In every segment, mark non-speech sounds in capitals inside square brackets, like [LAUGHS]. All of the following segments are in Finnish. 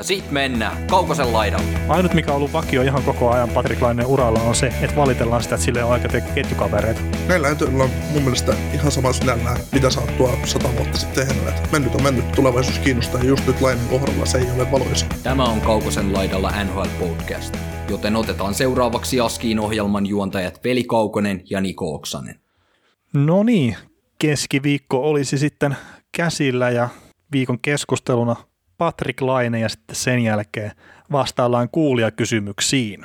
Ja sit mennään Kaukosen laidalle. Ainut mikä on ollut vakio ihan koko ajan Patrick Lainen uralla on se, että valitellaan sitä, että sille on aika ketjukavereita. Näillä ääntöillä on mun mielestä ihan sama sinällään, mitä sä oot tuo sata vuotta sitten tehnyt. Et mennyt on mennyt, tulevaisuus kiinnostaa ja just nyt Lainen kohdalla se ei ole valoisa. Tämä on Kaukosen laidalla NHL Podcast, joten otetaan seuraavaksi Askiin ohjelman juontajat Veli Kaukonen ja Niko Oksanen. No niin, keskiviikko olisi sitten käsillä ja viikon keskusteluna Patrick Laine ja sitten sen jälkeen vastaillaan kuulijakysymyksiin.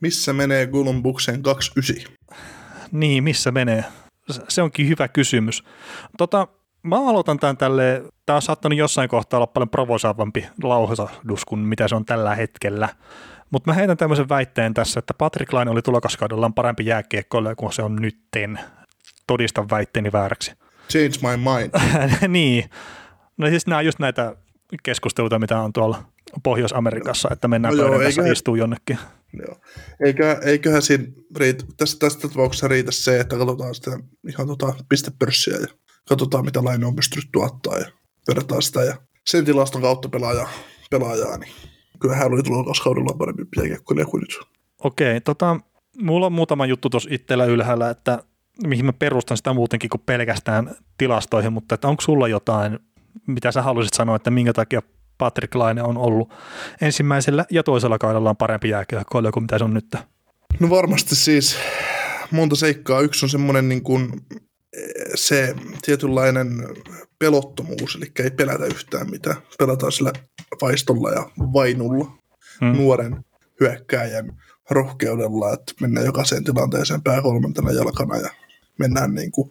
Missä menee Columbuksen 29? Niin, missä menee? Se onkin hyvä kysymys. Tota, mä aloitan tämän tälle, tämä on saattanut jossain kohtaa olla paljon provosaavampi lausahdus kuin mitä se on tällä hetkellä. Mutta mä heitän tämmöisen väitteen tässä, että Patrick Laine oli tulokaskaudellaan parempi jääkiekkoilija kuin se on nytten. Todistan väitteeni vääräksi. Change my mind. [LAUGHS] niin. No siis nämä on just näitä keskusteluita, mitä on tuolla Pohjois-Amerikassa, että mennään no pöydän kanssa istuu jonnekin. Joo. Eikä, eiköhän siinä riitä, tässä, tästä tapauksessa riitä se, että katsotaan sitä ihan tota pistepörssiä ja katsotaan, mitä laine on pystynyt tuottaa ja verrataan sitä ja sen tilaston kautta pelaaja, pelaajaa, niin kyllä hän oli tulokaskaudella parempi jääkiekkoilija kuin nyt. Okei, tota, mulla on muutama juttu tuossa itsellä ylhäällä, että mihin mä perustan sitä muutenkin kuin pelkästään tilastoihin, mutta että onko sulla jotain mitä sä haluaisit sanoa, että minkä takia Patrick Laine on ollut ensimmäisellä ja toisella kaudella on parempi jääkiekkoilija kuin mitä se on nyt? No varmasti siis monta seikkaa. Yksi on semmoinen niin kuin se tietynlainen pelottomuus, eli ei pelätä yhtään mitään. Pelataan sillä vaistolla ja vainulla hmm. nuoren hyökkääjän rohkeudella, että mennään jokaiseen tilanteeseen pääkolmantena jalkana ja mennään niin kuin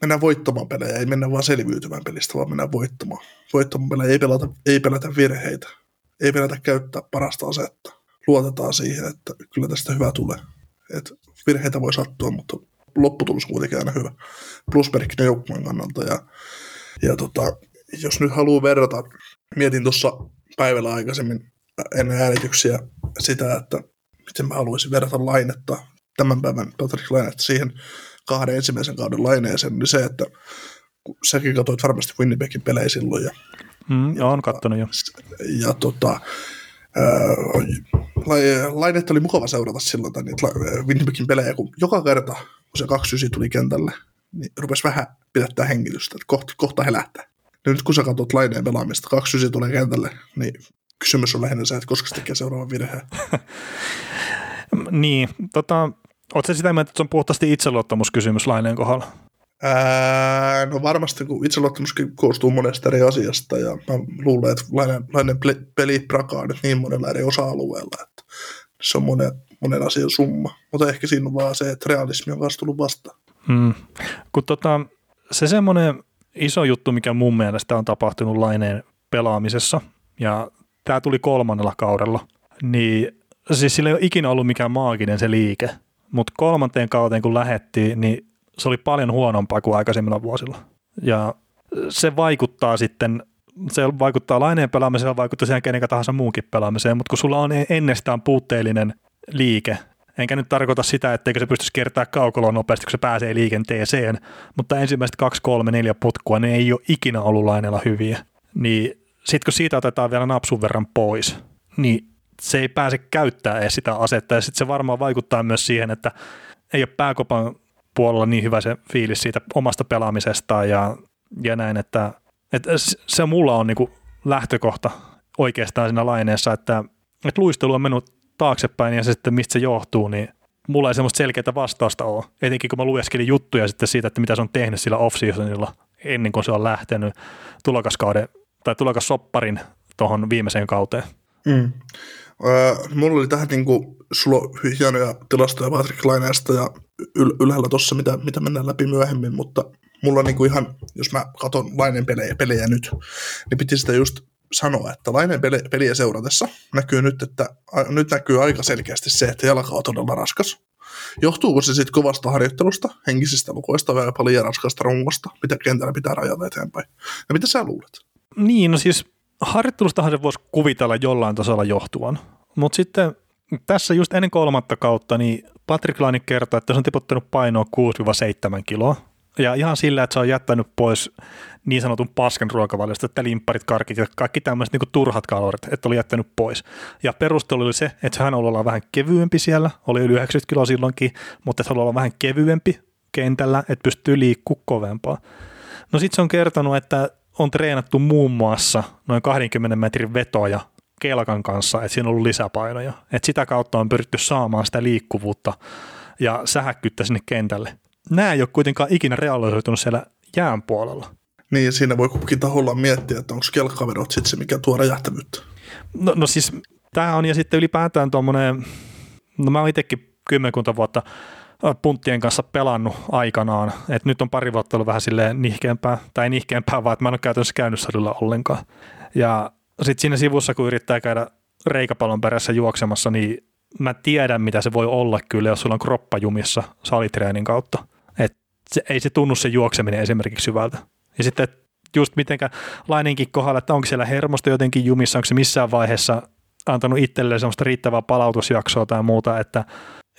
mennään voittamaan pelejä, ei mennä vaan selviytymään pelistä, vaan mennään voittamaan. Voittamaan pelejä, ei pelätä, ei pelätä virheitä, ei pelätä käyttää parasta asetta. Luotetaan siihen, että kyllä tästä hyvä tulee. Et virheitä voi sattua, mutta lopputulos kuitenkin aina hyvä. Plusmerkkinen joukkueen kannalta. Ja, ja tota, jos nyt haluaa verrata, mietin tuossa päivällä aikaisemmin ennen äänityksiä sitä, että miten mä haluaisin verrata lainetta, tämän päivän Patrick Lainetta siihen kahden ensimmäisen kauden laineeseen, oli se, että säkin katsoit varmasti Winnipegin pelejä silloin. Ja, mm, ja on kattonut jo. Ja, ja tota, Lainetta oli mukava seurata silloin tai niitä Winnipegin pelejä, kun joka kerta, kun se 29 tuli kentälle, niin rupesi vähän pidättää hengitystä, että kohta, kohta he lähtee. Ja nyt kun sä katsot Laineen pelaamista, 29 tulee kentälle, niin kysymys on lähinnä se, että koska se tekee seuraavan virheen. [LAUGHS] niin, tota, Oletko sitä mieltä, että se on puhtaasti itseluottamuskysymys Laineen kohdalla? Ää, no varmasti, kun itseluottamuskin koostuu monesta eri asiasta, ja mä luulen, että Lainen, Lainen peli prakaa nyt niin monella eri osa-alueella, että se on monen, monen asian summa. Mutta ehkä siinä on vaan se, että realismi on kanssa tullut vastaan. Hmm. Kun tota, se semmoinen iso juttu, mikä mun mielestä on tapahtunut Laineen pelaamisessa, ja tämä tuli kolmannella kaudella, niin siis sillä ei ole ikinä ollut mikään maaginen se liike – mutta kolmanteen kauteen kun lähettiin, niin se oli paljon huonompaa kuin aikaisemmilla vuosilla. Ja se vaikuttaa sitten, se vaikuttaa laineen pelaamiseen, vaikuttaa siihen kenen tahansa muunkin pelaamiseen, mutta kun sulla on ennestään puutteellinen liike, enkä nyt tarkoita sitä, etteikö se pystyisi kertaa kaukoloon nopeasti, kun se pääsee liikenteeseen, mutta ensimmäiset kaksi, kolme, neljä putkua, ne ei ole ikinä ollut laineella hyviä. Niin sitten kun siitä otetaan vielä napsun verran pois, niin se ei pääse käyttää edes sitä asetta ja sitten se varmaan vaikuttaa myös siihen, että ei ole pääkopan puolella niin hyvä se fiilis siitä omasta pelaamisestaan ja, ja näin, että, että se mulla on niin lähtökohta oikeastaan siinä laineessa, että, että luistelu on mennyt taaksepäin ja se sitten mistä se johtuu, niin mulla ei semmoista selkeää vastausta ole. Etenkin kun mä lueskelin juttuja sitten siitä, että mitä se on tehnyt sillä off-seasonilla ennen kuin se on lähtenyt tulokaskauden tai tulokassopparin tuohon viimeiseen kauteen. Mm. Mulla oli tähän niinku, sulla on hienoja tilastoja Patrick Laineesta ja yl- ylhäällä tuossa, mitä, mitä mennään läpi myöhemmin, mutta mulla niinku ihan, jos mä katson Laineen pelejä, pelejä nyt, niin piti sitä just sanoa, että Laineen peli, peliä seuratessa näkyy nyt, että a, nyt näkyy aika selkeästi se, että jalka on todella raskas. Johtuuko se sitten kovasta harjoittelusta, henkisistä lukoista vai paljon raskasta rungosta, mitä kentällä pitää rajata eteenpäin? Ja mitä sä luulet? Niin, no siis harjoittelustahan se voisi kuvitella jollain tasolla johtuvan, mutta sitten tässä just ennen kolmatta kautta, niin Patrick Laine kertoi, että se on tiputtanut painoa 6-7 kiloa. Ja ihan sillä, että se on jättänyt pois niin sanotun pasken ruokavaliosta, että limpparit, karkit ja kaikki tämmöiset niin turhat kalorit, että oli jättänyt pois. Ja perustelu oli se, että hän olla vähän kevyempi siellä, oli yli 90 kiloa silloinkin, mutta että haluaa olla vähän kevyempi kentällä, että pystyy liikkua kovempaa. No sitten se on kertonut, että on treenattu muun muassa noin 20 metrin vetoja kelkan kanssa, että siinä on ollut lisäpainoja. Että sitä kautta on pyritty saamaan sitä liikkuvuutta ja sähäkkyyttä sinne kentälle. Nämä ei ole kuitenkaan ikinä realisoitunut siellä jään puolella. Niin, ja siinä voi kukin taholla miettiä, että onko kelkkavedot sitten se, mikä tuo räjähtävyyttä. No, no siis tämä on, ja sitten ylipäätään tuommoinen, no mä oon itsekin kymmenkunta vuotta punttien kanssa pelannut aikanaan, että nyt on pari vuotta ollut vähän silleen nihkeämpää, tai nihkeämpää, vaan että mä en ole käytännössä käynyt sadulla ollenkaan. Ja sitten siinä sivussa, kun yrittää käydä reikäpallon perässä juoksemassa, niin mä tiedän, mitä se voi olla kyllä, jos sulla on kroppa jumissa salitreenin kautta. Et se, ei se tunnu se juokseminen esimerkiksi syvältä. Ja sitten just mitenkä Laininkin kohdalla, että onko siellä hermosta jotenkin jumissa, onko se missään vaiheessa antanut itselleen semmoista riittävää palautusjaksoa tai muuta, että,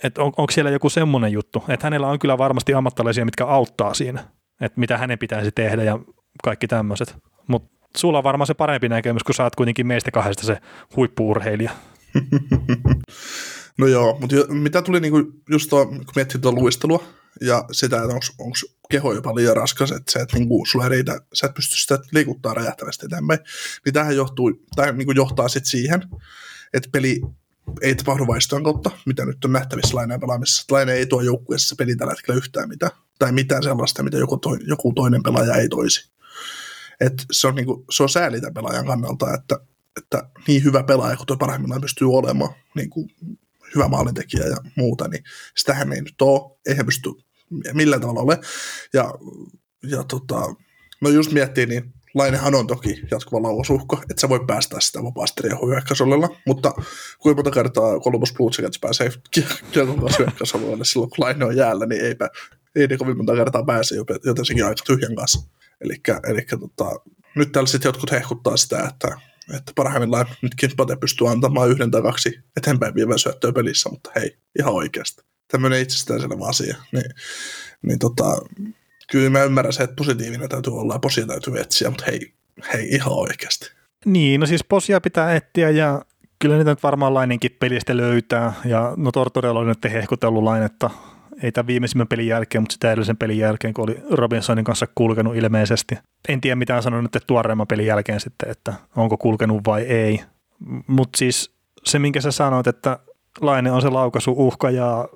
että on, onko siellä joku semmoinen juttu, että hänellä on kyllä varmasti ammattilaisia, mitkä auttaa siinä, että mitä hänen pitäisi tehdä ja kaikki tämmöiset. Mutta sulla on varmaan se parempi näkemys, kun sä oot kuitenkin meistä kahdesta se huippuurheilija. [LAUGHS] no joo, mutta mitä tuli niinku just tuo, kun miettii tuota luistelua ja sitä, että onko keho jopa liian raskas, että se, että niinku sulla ei riitä, sä et pysty sitä liikuttaa räjähtävästi eteenpäin, niin tähän johtuu, tai niinku johtaa sitten siihen, että peli ei tapahdu vaistojen kautta, mitä nyt on nähtävissä laineen pelaamisessa. Laine ei tuo joukkueessa peli tällä hetkellä yhtään mitään, tai mitään sellaista, mitä joku, to, joku toinen pelaaja ei toisi. Et se, on niinku, se on sääli tämän pelaajan kannalta, että, että niin hyvä pelaaja kuin tuo parhaimmillaan pystyy olemaan, niin kuin hyvä maalintekijä ja muuta, niin sitähän ei nyt ole, eihän pysty millään tavalla ole. Ja, ja tota, no just miettii, niin Lainehan on toki jatkuva lauosuhko, että sä voi päästä sitä vapaasti hyökkäysolella, mutta kuinka monta kertaa Columbus Blue Jackets pääsee kiekon kanssa silloin, kun Laine on jäällä, niin eipä, ei ne kovin monta kertaa pääse, jotenkin aika tyhjän kanssa. Eli tota, nyt täällä sitten jotkut hehkuttaa sitä, että, että parhaimmillaan nytkin Pate pystyy antamaan yhden tai kaksi eteenpäin vievän syöttöä pelissä, mutta hei, ihan oikeasti. Tämmöinen itsestäänselvä asia. Niin, niin tota, kyllä mä ymmärrän se, että positiivinen täytyy olla ja posia täytyy etsiä, mutta hei, hei ihan oikeasti. Niin, no siis posia pitää etsiä ja kyllä niitä nyt varmaan lainenkin pelistä löytää. Ja no Tortorella on nyt hehkutellut lainetta ei tämän viimeisimmän pelin jälkeen, mutta sitä edellisen pelin jälkeen, kun oli Robinsonin kanssa kulkenut ilmeisesti. En tiedä, mitä on sanonut nyt tuoreemman pelin jälkeen sitten, että onko kulkenut vai ei. Mutta siis se, minkä sä sanoit, että Laine on se laukaisu uhka ja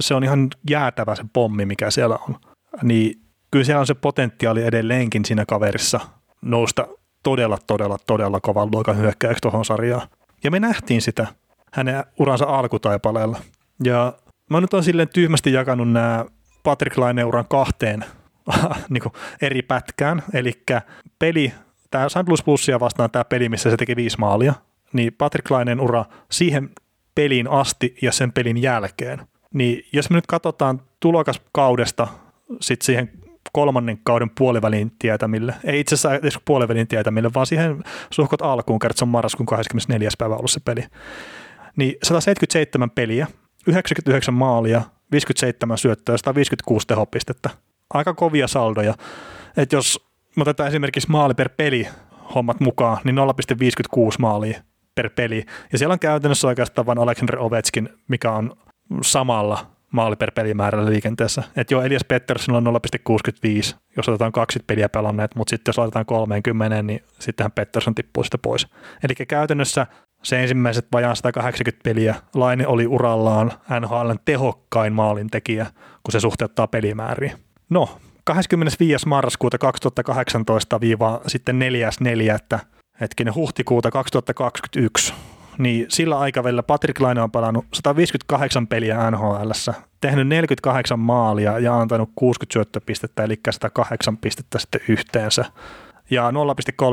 se on ihan jäätävä se pommi, mikä siellä on. Niin kyllä siellä on se potentiaali edelleenkin siinä kaverissa nousta todella, todella, todella kovan luokan hyökkäyksi tuohon sarjaan. Ja me nähtiin sitä hänen uransa alkutaipaleella. Ja Mä nyt on silleen tyhmästi jakanut nämä Patrick Laineuran kahteen [LAUGHS] niin eri pätkään, eli peli, tämä St. Louis Plusia vastaan tämä peli, missä se teki viisi maalia, niin Patrick Laineen ura siihen peliin asti ja sen pelin jälkeen. Niin jos me nyt katsotaan tulokaskaudesta sitten siihen kolmannen kauden puolivälin tietämille, ei itse asiassa puolivälin tietämille, vaan siihen suhkot alkuun, on marraskuun 24. päivä ollut se peli. Niin 177 peliä, 99 maalia, 57 syöttöä, 156 tehopistettä. Aika kovia saldoja. Et jos otetaan esimerkiksi maali per peli hommat mukaan, niin 0,56 maalia per peli. Ja siellä on käytännössä oikeastaan vain Alexander Ovechkin, mikä on samalla maali per pelimäärällä liikenteessä. Että jo Elias Pettersson on 0,65, jos otetaan 20 peliä pelanneet, mutta sitten jos laitetaan 30, niin sittenhän Pettersson tippuu sitä pois. Eli käytännössä se ensimmäiset vajaan 180 peliä Laine oli urallaan NHLn tehokkain maalintekijä, kun se suhteuttaa pelimääriin. No, 25. marraskuuta 2018 viiva sitten 4.4. hetkinen huhtikuuta 2021, niin sillä aikavälillä Patrick Laine on pelannut 158 peliä NHL, tehnyt 48 maalia ja antanut 60 syöttöpistettä, eli 108 pistettä sitten yhteensä. Ja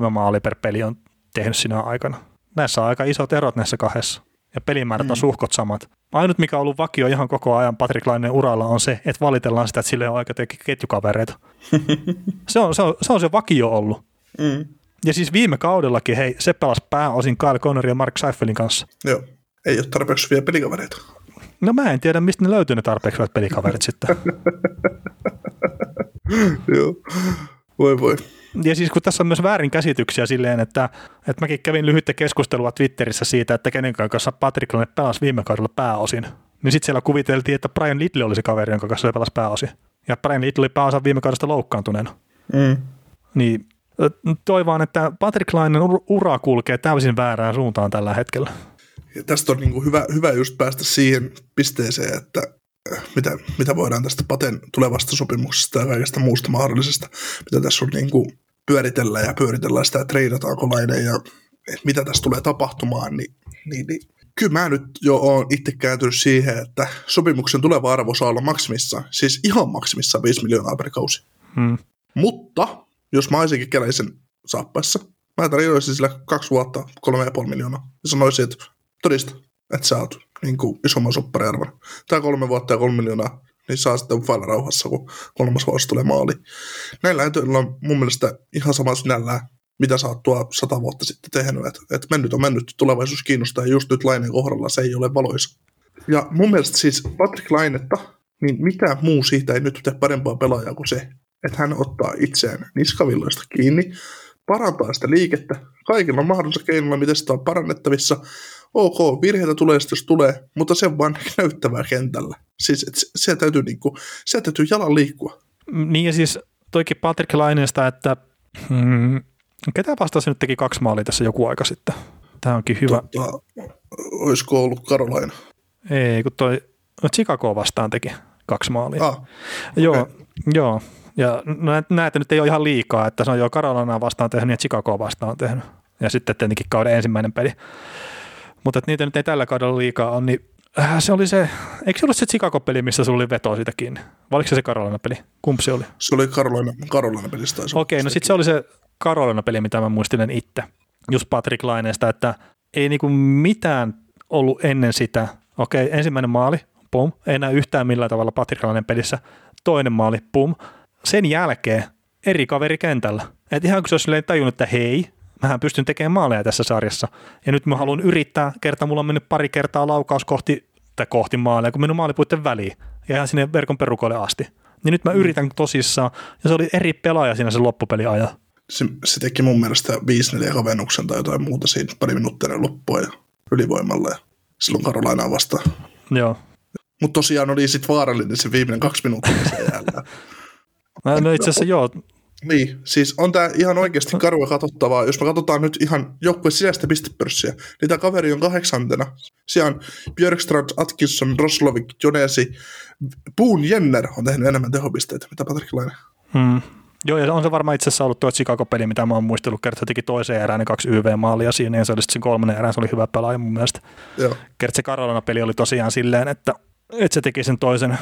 0,3 maali per peli on tehnyt sinä aikana. Näissä on aika isot erot näissä kahdessa. Ja pelimäärät on suhkot samat. Ainut, mikä on ollut vakio ihan koko ajan Patrick Lainen uralla, on se, että valitellaan sitä, että sille on aika ketjukavereita. [LAUGHS] se, on, se, on, se on se vakio ollut. Mm. Ja siis viime kaudellakin, hei, se pelasi pääosin Kyle Connor ja Mark Seifelin kanssa. Joo. Ei ole tarpeeksi vielä pelikavereita. No mä en tiedä, mistä ne löytyy ne tarpeeksi hyvät pelikaverit sitten. [LAUGHS] Joo. Voi voi. Ja siis kun tässä on myös väärinkäsityksiä silleen, että, että mäkin kävin lyhyttä keskustelua Twitterissä siitä, että kenen kanssa Patrick Laine pelasi viime kaudella pääosin. Niin sitten siellä kuviteltiin, että Brian Little oli se kaveri, jonka kanssa se pelasi pääosin. Ja Brian Little oli pääosa viime kaudesta loukkaantuneena. Mm. Niin toivon, että Patrick Lainen ura kulkee täysin väärään suuntaan tällä hetkellä. Ja tästä on niin kuin hyvä, hyvä just päästä siihen pisteeseen, että äh, mitä, mitä voidaan tästä Paten tulevasta sopimuksesta ja kaikesta muusta mahdollisesta, mitä tässä on niin kuin pyöritellä ja pyöritellä sitä, että treidataanko Laine ja mitä tässä tulee tapahtumaan, niin, niin, niin kyllä mä nyt jo oon itse kääntynyt siihen, että sopimuksen tuleva arvo saa olla maksimissa, siis ihan maksimissa 5 miljoonaa per kausi. Hmm. Mutta jos mä olisinkin keräisen saappaissa, mä tarjoisin sillä kaksi vuotta, kolme ja puoli miljoonaa. Ja sanoisin, että todista, että sä oot niin kuin isomman soppariarvon. Tää kolme vuotta ja kolme miljoonaa, niin saa sitten vailla rauhassa, kun kolmas vuosi tulee maali. Näillä ääntöillä on mun mielestä ihan sama sinällään, mitä sä oot tuo sata vuotta sitten tehnyt. Että et mennyt on mennyt, tulevaisuus kiinnostaa ja just nyt Laineen kohdalla se ei ole valoisa. Ja mun mielestä siis Patrick Lainetta, niin mikään muu siitä ei nyt tee parempaa pelaajaa kuin se, että hän ottaa itseään niskavilloista kiinni, parantaa sitä liikettä kaikilla mahdollisilla keinoilla, miten sitä on parannettavissa. Ok, virheitä tulee, jos tulee, mutta se on vaan [LAUGHS] näyttävää kentällä. Siis et se, se, täytyy, niinku, se täytyy jalan liikkua. Niin ja siis toikin Patrick Laineesta, että hmm, ketä vastasi nyt teki kaksi maalia tässä joku aika sitten? Tämä onkin hyvä. Tota, olisiko ollut Karolaina? Ei, kun toi no Chicago vastaan teki kaksi maalia. Ah, Joo, okei. joo. Ja näitä nyt ei ole ihan liikaa, että se on jo Carolinaa vastaan tehnyt ja Chicago vastaan tehnyt. Ja sitten tietenkin kauden ensimmäinen peli. Mutta että niitä nyt ei tällä kaudella liikaa ole, niin äh, se oli se, eikö se ollut se Chicago-peli, missä sulla oli veto siitä kiinni? Vai oliko se se Carolina-peli? Kumpi se oli? Se oli Karolaina, Karolaina pelistä. taisi olla. Okei, no sitten se oli se Carolina-peli, mitä mä muistelen itse, just Patrick Laineesta, että ei niinku mitään ollut ennen sitä. Okei, ensimmäinen maali, pum, ei näy yhtään millään tavalla Patrick Laineen pelissä. Toinen maali, pum. Sen jälkeen eri kaveri kentällä. Et ihan kun se olisi tajunnut, että hei, mähän pystyn tekemään maaleja tässä sarjassa. Ja nyt mä haluan yrittää, kerta mulla on mennyt pari kertaa laukaus kohti, tai kohti maalia, kun mennyt maalipuitten väliin. Ja ihan sinne verkon perukoille asti. Niin nyt mä yritän tosissaan, ja se oli eri pelaaja siinä sen loppupeli ajan. Se, se, teki mun mielestä 5-4 kavennuksen tai jotain muuta siinä pari minuuttia ennen loppua ja ylivoimalla ja silloin Karolainaa vastaan. Joo. Mutta tosiaan oli sitten vaarallinen se viimeinen kaksi minuuttia [LAUGHS] sen. Mä, no itse asiassa joo, Niin, siis on tämä ihan oikeasti karua katsottavaa. Jos me katsotaan nyt ihan joukkueen sisäistä pistepörssiä, niin tämä kaveri on kahdeksantena. Siellä on Björkstrand, Atkinson, Roslovik, Jonesi, Boone Jenner on tehnyt enemmän tehopisteitä, mitä Patrick Laine. Hmm. Joo, ja on se varmaan itse asiassa ollut tuo Chicago-peli, mitä mä oon muistellut, kertaa teki toiseen erään ne kaksi YV-maalia siinä, ja se oli sitten kolmannen erään, se oli hyvä pelaaja mun mielestä. Joo. Kertaa se Carolina-peli oli tosiaan silleen, että, että se teki sen toisen,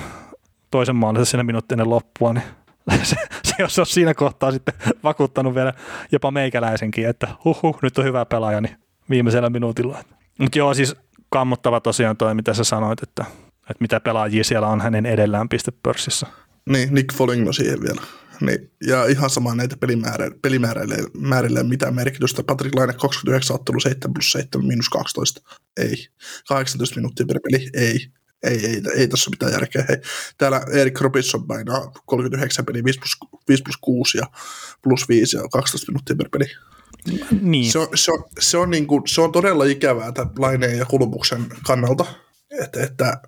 toisen maalin siinä minuutti ennen loppua, niin [LAUGHS] se, se jos olisi siinä kohtaa sitten vakuuttanut vielä jopa meikäläisenkin, että huhu, nyt on hyvä pelaaja, niin viimeisellä minuutilla. Mutta joo, siis kammottava tosiaan toi, mitä sä sanoit, että, että mitä pelaajia siellä on hänen edellään pistepörssissä. Niin, Nick Foligno siihen vielä. Niin, ja ihan sama näitä pelimäärä, pelimäärille määrille mitä merkitystä. Patrick Laine 29 ottelu 7 plus 7 miinus 12. Ei. 18 minuuttia per peli. Ei. Ei, ei, ei tässä ole mitään järkeä. Hei. Täällä Erik Robinson painaa 39 peli 5 plus, 5 plus 6 ja plus 5 ja 12 minuuttia per peli. Niin. Se on, se on, se on, niin kuin, se on todella ikävää tämän Laineen ja Kulmuksen kannalta, että, että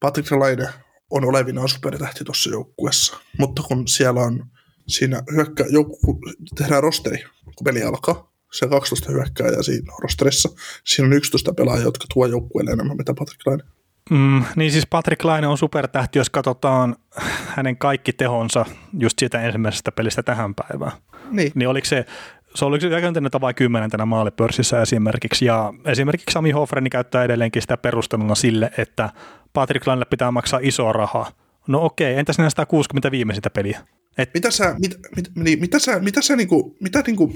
Patrick Laine on olevinaan supertähti tuossa joukkueessa, mutta kun siellä on siinä hyökkä, kun tehdään rosteri, kun peli alkaa, se 12 hyökkääjää siinä rosterissa, siinä on 11 pelaajaa, jotka tuo joukkueelle enemmän mitä Patrick Laine. Mm, niin siis Patrick Laine on supertähti, jos katsotaan hänen kaikki tehonsa just siitä ensimmäisestä pelistä tähän päivään. Niin, Niin oliko se, se oliko se käytännössä vai kymmenentenä maalipörssissä esimerkiksi, ja esimerkiksi Sami Hofreni käyttää edelleenkin sitä perusteluna sille, että Patrick Lainelle pitää maksaa isoa rahaa. No okei, entäs nämä 160 viimeisintä peliä? Et... Mitä sä, mit, mit, niin, mitä sä, mitä sä niinku, mitä niinku,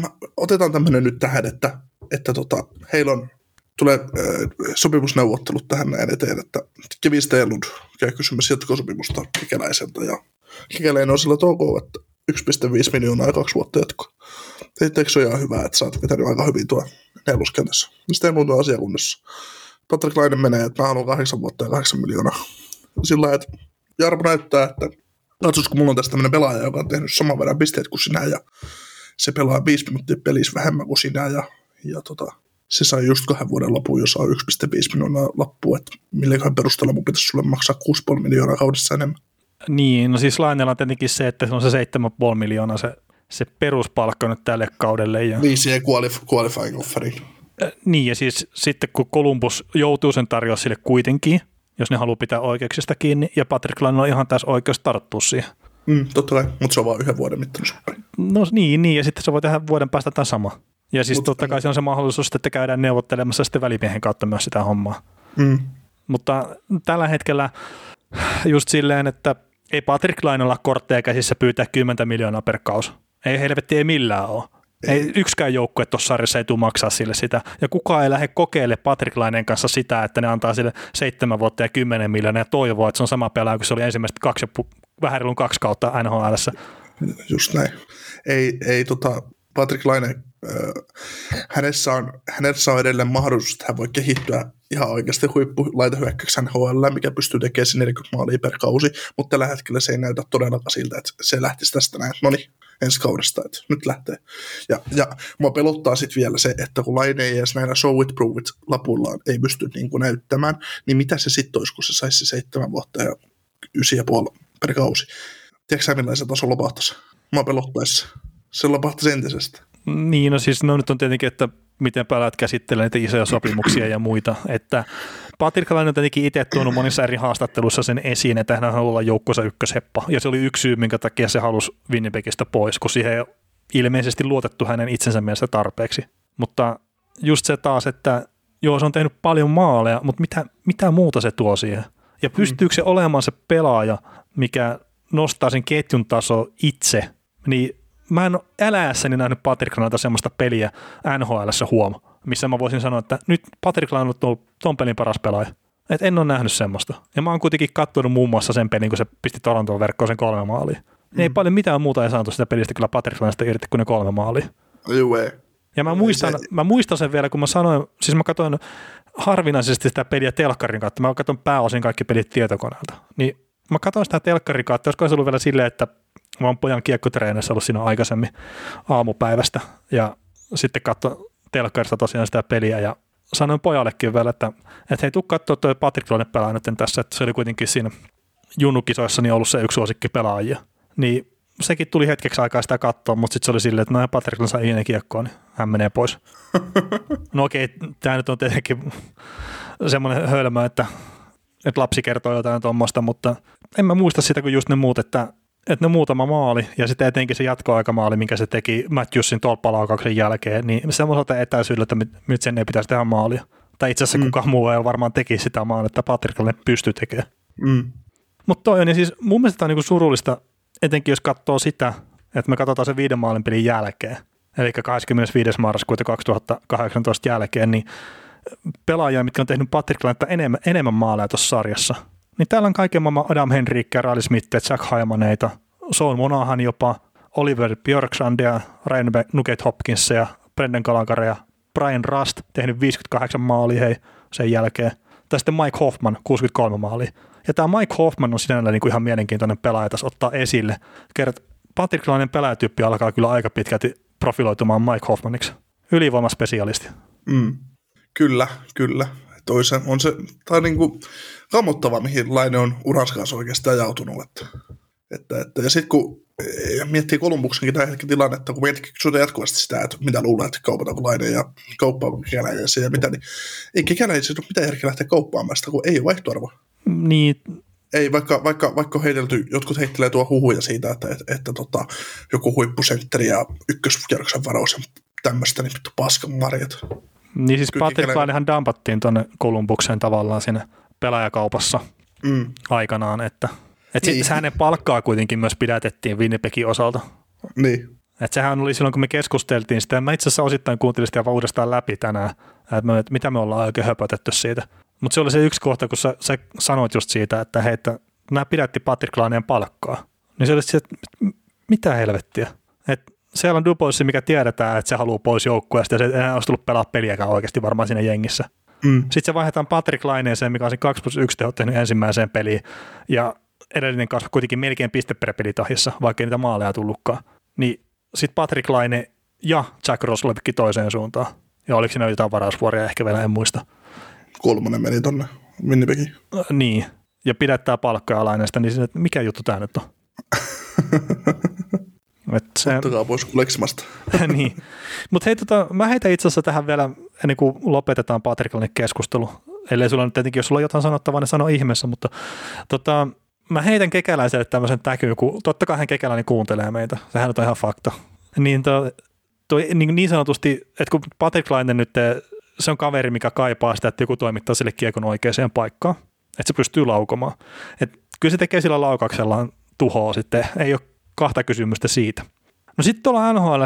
mä, otetaan tämmöinen nyt tähän, että, että tota, heillä on, tulee äh, sopimusneuvottelut tähän näin eteen, että Kevin Stelund käy kysymässä jatkosopimusta Kekäläiseltä ja Kekäläinen on sillä toukoa, että 1,5 miljoonaa ja kaksi vuotta jatkoa. Eikö se ole ihan hyvä, että sä oot vetänyt aika hyvin tuo neloskentässä. Stelund on asiakunnassa. Patrick Laine menee, että mä haluan kahdeksan vuotta ja kahdeksan miljoonaa. Sillä että Jarmo näyttää, että katsos, kun mulla on tässä tämmöinen pelaaja, joka on tehnyt saman verran pisteet kuin sinä ja se pelaa viisi minuuttia pelissä vähemmän kuin sinä ja, ja tota, se sai just kahden vuoden lopun, jos on 1,5 miljoonaa lappua, että milläköhän perusteella mun pitäisi sulle maksaa 6,5 miljoonaa kaudessa enemmän. Niin, no siis Lainella on tietenkin se, että se on se 7,5 miljoonaa se, se peruspalkka nyt tälle kaudelle. Ja... Viisi ei qualif- qualifying offeri. Niin, ja siis sitten kun Columbus joutuu sen tarjoa sille kuitenkin, jos ne haluaa pitää oikeuksista kiinni, ja Patrick Laine on ihan tässä oikeus tarttua siihen. Mm, totta kai, mutta se on vain yhden vuoden mittainen. No niin, niin, ja sitten se voi tehdä vuoden päästä tämä sama. Ja siis Mut, totta kai se on se mahdollisuus, että käydään neuvottelemassa sitten välimiehen kautta myös sitä hommaa. Mm. Mutta tällä hetkellä just silleen, että ei Patrick Lainella kortteja käsissä pyytää 10 miljoonaa per kaus. Ei helvetti ei millään ole. Ei yksikään joukkue tuossa sarjassa ei tule maksaa sille sitä. Ja kukaan ei lähde kokeile Patrick Lainen kanssa sitä, että ne antaa sille seitsemän vuotta ja kymmenen miljoonaa ja toivoo, että se on sama pelaaja kuin se oli ensimmäiset kaksi, vähän kaksi kautta NHL. Just näin. Ei, ei tota, Patrick Laine, hänessä, on, hänessä on edelleen mahdollisuus, että hän voi kehittyä ihan oikeasti huippulaitahyökkäyksi NHL, mikä pystyy tekemään 40 maalia per kausi, mutta tällä hetkellä se ei näytä todellakaan siltä, että se lähtisi tästä näin. No niin, ensi kaudesta, että nyt lähtee. Ja, ja mua pelottaa sitten vielä se, että kun Laine ei edes näillä show it, prove it lapullaan ei pysty niin kuin näyttämään, niin mitä se sitten olisi, kun se saisi seitsemän vuotta ja ysi ja puoli per kausi. Tiedätkö sä millaisen tason lopahtaisi? Mua pelottaisi. Se lopahtaisi entisestä. Niin, no siis no nyt on tietenkin, että miten pelaat käsittelee niitä isoja sopimuksia ja muita, että Patrick Laine on tietenkin itse tuonut monissa eri haastatteluissa sen esiin, että hän haluaa olla joukkossa ykkösheppa, ja se oli yksi syy, minkä takia se halusi Winnipegistä pois, kun siihen ei ilmeisesti luotettu hänen itsensä mielestä tarpeeksi. Mutta just se taas, että joo, se on tehnyt paljon maaleja, mutta mitä, mitä muuta se tuo siihen? Ja mm. pystyykö se olemaan se pelaaja, mikä nostaa sen ketjun taso itse, niin mä en ole eläessäni nähnyt Patrick Lainalta semmoista peliä NHLssä huoma missä mä voisin sanoa, että nyt Patrick Laine on ton pelin paras pelaaja. Et en ole nähnyt semmoista. Ja mä oon kuitenkin katsonut muun muassa sen pelin, kun se pisti Torontoon verkkoon sen kolme maalia. Mm. Ei paljon mitään muuta ei saanut sitä pelistä kyllä Patrick Lainesta irti kuin ne kolme maalia. Jue. Ja mä muistan, mä muistan sen vielä, kun mä sanoin, siis mä katsoin harvinaisesti sitä peliä telkkarin kautta. Mä katson pääosin kaikki pelit tietokoneelta. Niin mä katsoin sitä telkkarin kautta, olisiko se ollut vielä silleen, että mä oon pojan kiekkotreenissä ollut siinä aikaisemmin aamupäivästä. Ja sitten katsoin telkkarista tosiaan sitä peliä ja sanoin pojallekin vielä, että, että hei, tuu katsoa tuo Patrick Lone pelaa nyt tässä, että se oli kuitenkin siinä junnukisoissa niin ollut se yksi suosikki pelaajia. Niin sekin tuli hetkeksi aikaa sitä katsoa, mutta sitten se oli silleen, että no Patrick saa ikinä kiekkoa, niin hän menee pois. [LAUGHS] no okei, tämä nyt on tietenkin semmoinen hölmö, että, että lapsi kertoo jotain tuommoista, mutta en mä muista sitä kuin just ne muut, että että ne muutama maali ja sitten etenkin se jatkoaikamaali, minkä se teki Matthewsin tolppalaukauksen jälkeen, niin semmoiselta etäisyydellä, että nyt sen ei pitäisi tehdä maalia. Tai itse asiassa mm. kukaan muu ei varmaan teki sitä maalia, että Patrikalle pystyy tekemään. Mm. Mutta toi on, ja siis mun mielestä tämä on niinku surullista, etenkin jos katsoo sitä, että me katsotaan sen viiden maalin pelin jälkeen, eli 25. marraskuuta 2018 jälkeen, niin pelaajia, mitkä on tehnyt Patrick enemmän, enemmän maaleja tuossa sarjassa, niin täällä on kaiken maailman Adam Henrique, Riley Smith, Jack Haimaneita, Sean Monahan jopa, Oliver Björksandia, Ryan Nugget Hopkins ja Brendan Gallagher ja Brian Rust tehnyt 58 maalia hei sen jälkeen. Tai sitten Mike Hoffman 63 maalia. Ja tämä Mike Hoffman on sinällään niin kuin ihan mielenkiintoinen pelaaja tässä ottaa esille. Kerrot, Patricklainen pelaajatyyppi alkaa kyllä aika pitkälti profiloitumaan Mike Hoffmaniksi. Ylivoimaspesialisti. Mm. Kyllä, kyllä. Toisen on se, tai niin kuin, kammottava, mihin Laine on uransa kanssa oikeastaan ajautunut. Että, että, että, ja sitten kun miettii Kolumbuksenkin tämä hetken tilannetta, kun miettii kysytään jatkuvasti sitä, että mitä luulee, että kaupataanko Laine ja kauppaa kekäläisiä ja mitä, niin ei kekäläisiä ole mitään järkeä lähteä kauppaamaan sitä, kun ei ole vaihtoarvoa. Niin, ei, vaikka, vaikka, vaikka heitelty, jotkut heittelee tuo huhuja siitä, että, että, että tota, joku huippusentteri ja ykköskierroksen varaus ja tämmöistä, niin vittu paskan marjat. Niin siis Patrick Lainehan dumpattiin tuonne Kolumbukseen tavallaan siinä pelaajakaupassa. Mm. aikanaan, että, että Niin. hänen palkkaa kuitenkin myös pidätettiin Winnipegin osalta. Niin. Että sehän oli silloin, kun me keskusteltiin sitä, ja mä itse asiassa osittain kuuntelin sitä uudestaan läpi tänään, että, me, että mitä me ollaan oikein höpötetty siitä. Mutta se oli se yksi kohta, kun sä, sä sanoit just siitä, että hei, että nämä pidätti Patrick Laineen palkkaa. Niin se oli se, että mitä helvettiä. Siellä on Dubois, mikä tiedetään, että se haluaa pois joukkueesta, ja se ei enää olisi tullut pelaa peliäkään oikeasti varmaan siinä jengissä. Mm. Sitten se vaihdetaan Patrick Laineeseen, mikä on sen 2 plus 1 tehot tehnyt ensimmäiseen peliin, ja edellinen kasvu kuitenkin melkein piste per pelitahissa, vaikka ei niitä maaleja tullutkaan. Niin sitten Patrick Laine ja Jack Roslovicki toiseen suuntaan. Ja oliko siinä jotain varausvuoria, ehkä vielä en muista. Kolmonen meni tonne Winnipegiin. Äh, niin, ja pidättää palkkoja Laineesta, niin siinä, että mikä juttu tämä nyt on? [LAUGHS] Et se, Ottakaa pois kuleksimasta. [LAUGHS] niin. Mutta hei, tota, mä heitän itse asiassa tähän vielä, ennen kuin lopetetaan Patrikalle keskustelu. Ellei sulla nyt tietenkin, jos sulla on jotain sanottavaa, niin sano ihmeessä, mutta tota, mä heitän kekäläiselle tämmöisen täkyyn, kun totta kai hän kekäläinen kuuntelee meitä. Sehän on ihan fakta. Niin, to, toi, niin, niin sanotusti, että kun Patrick Laine nyt, se on kaveri, mikä kaipaa sitä, että joku toimittaa sille kiekon oikeaan paikkaan, että se pystyy laukomaan. Et kyllä se tekee sillä laukauksellaan tuhoa sitten, ei ole kahta kysymystä siitä. No sitten tuolla NHL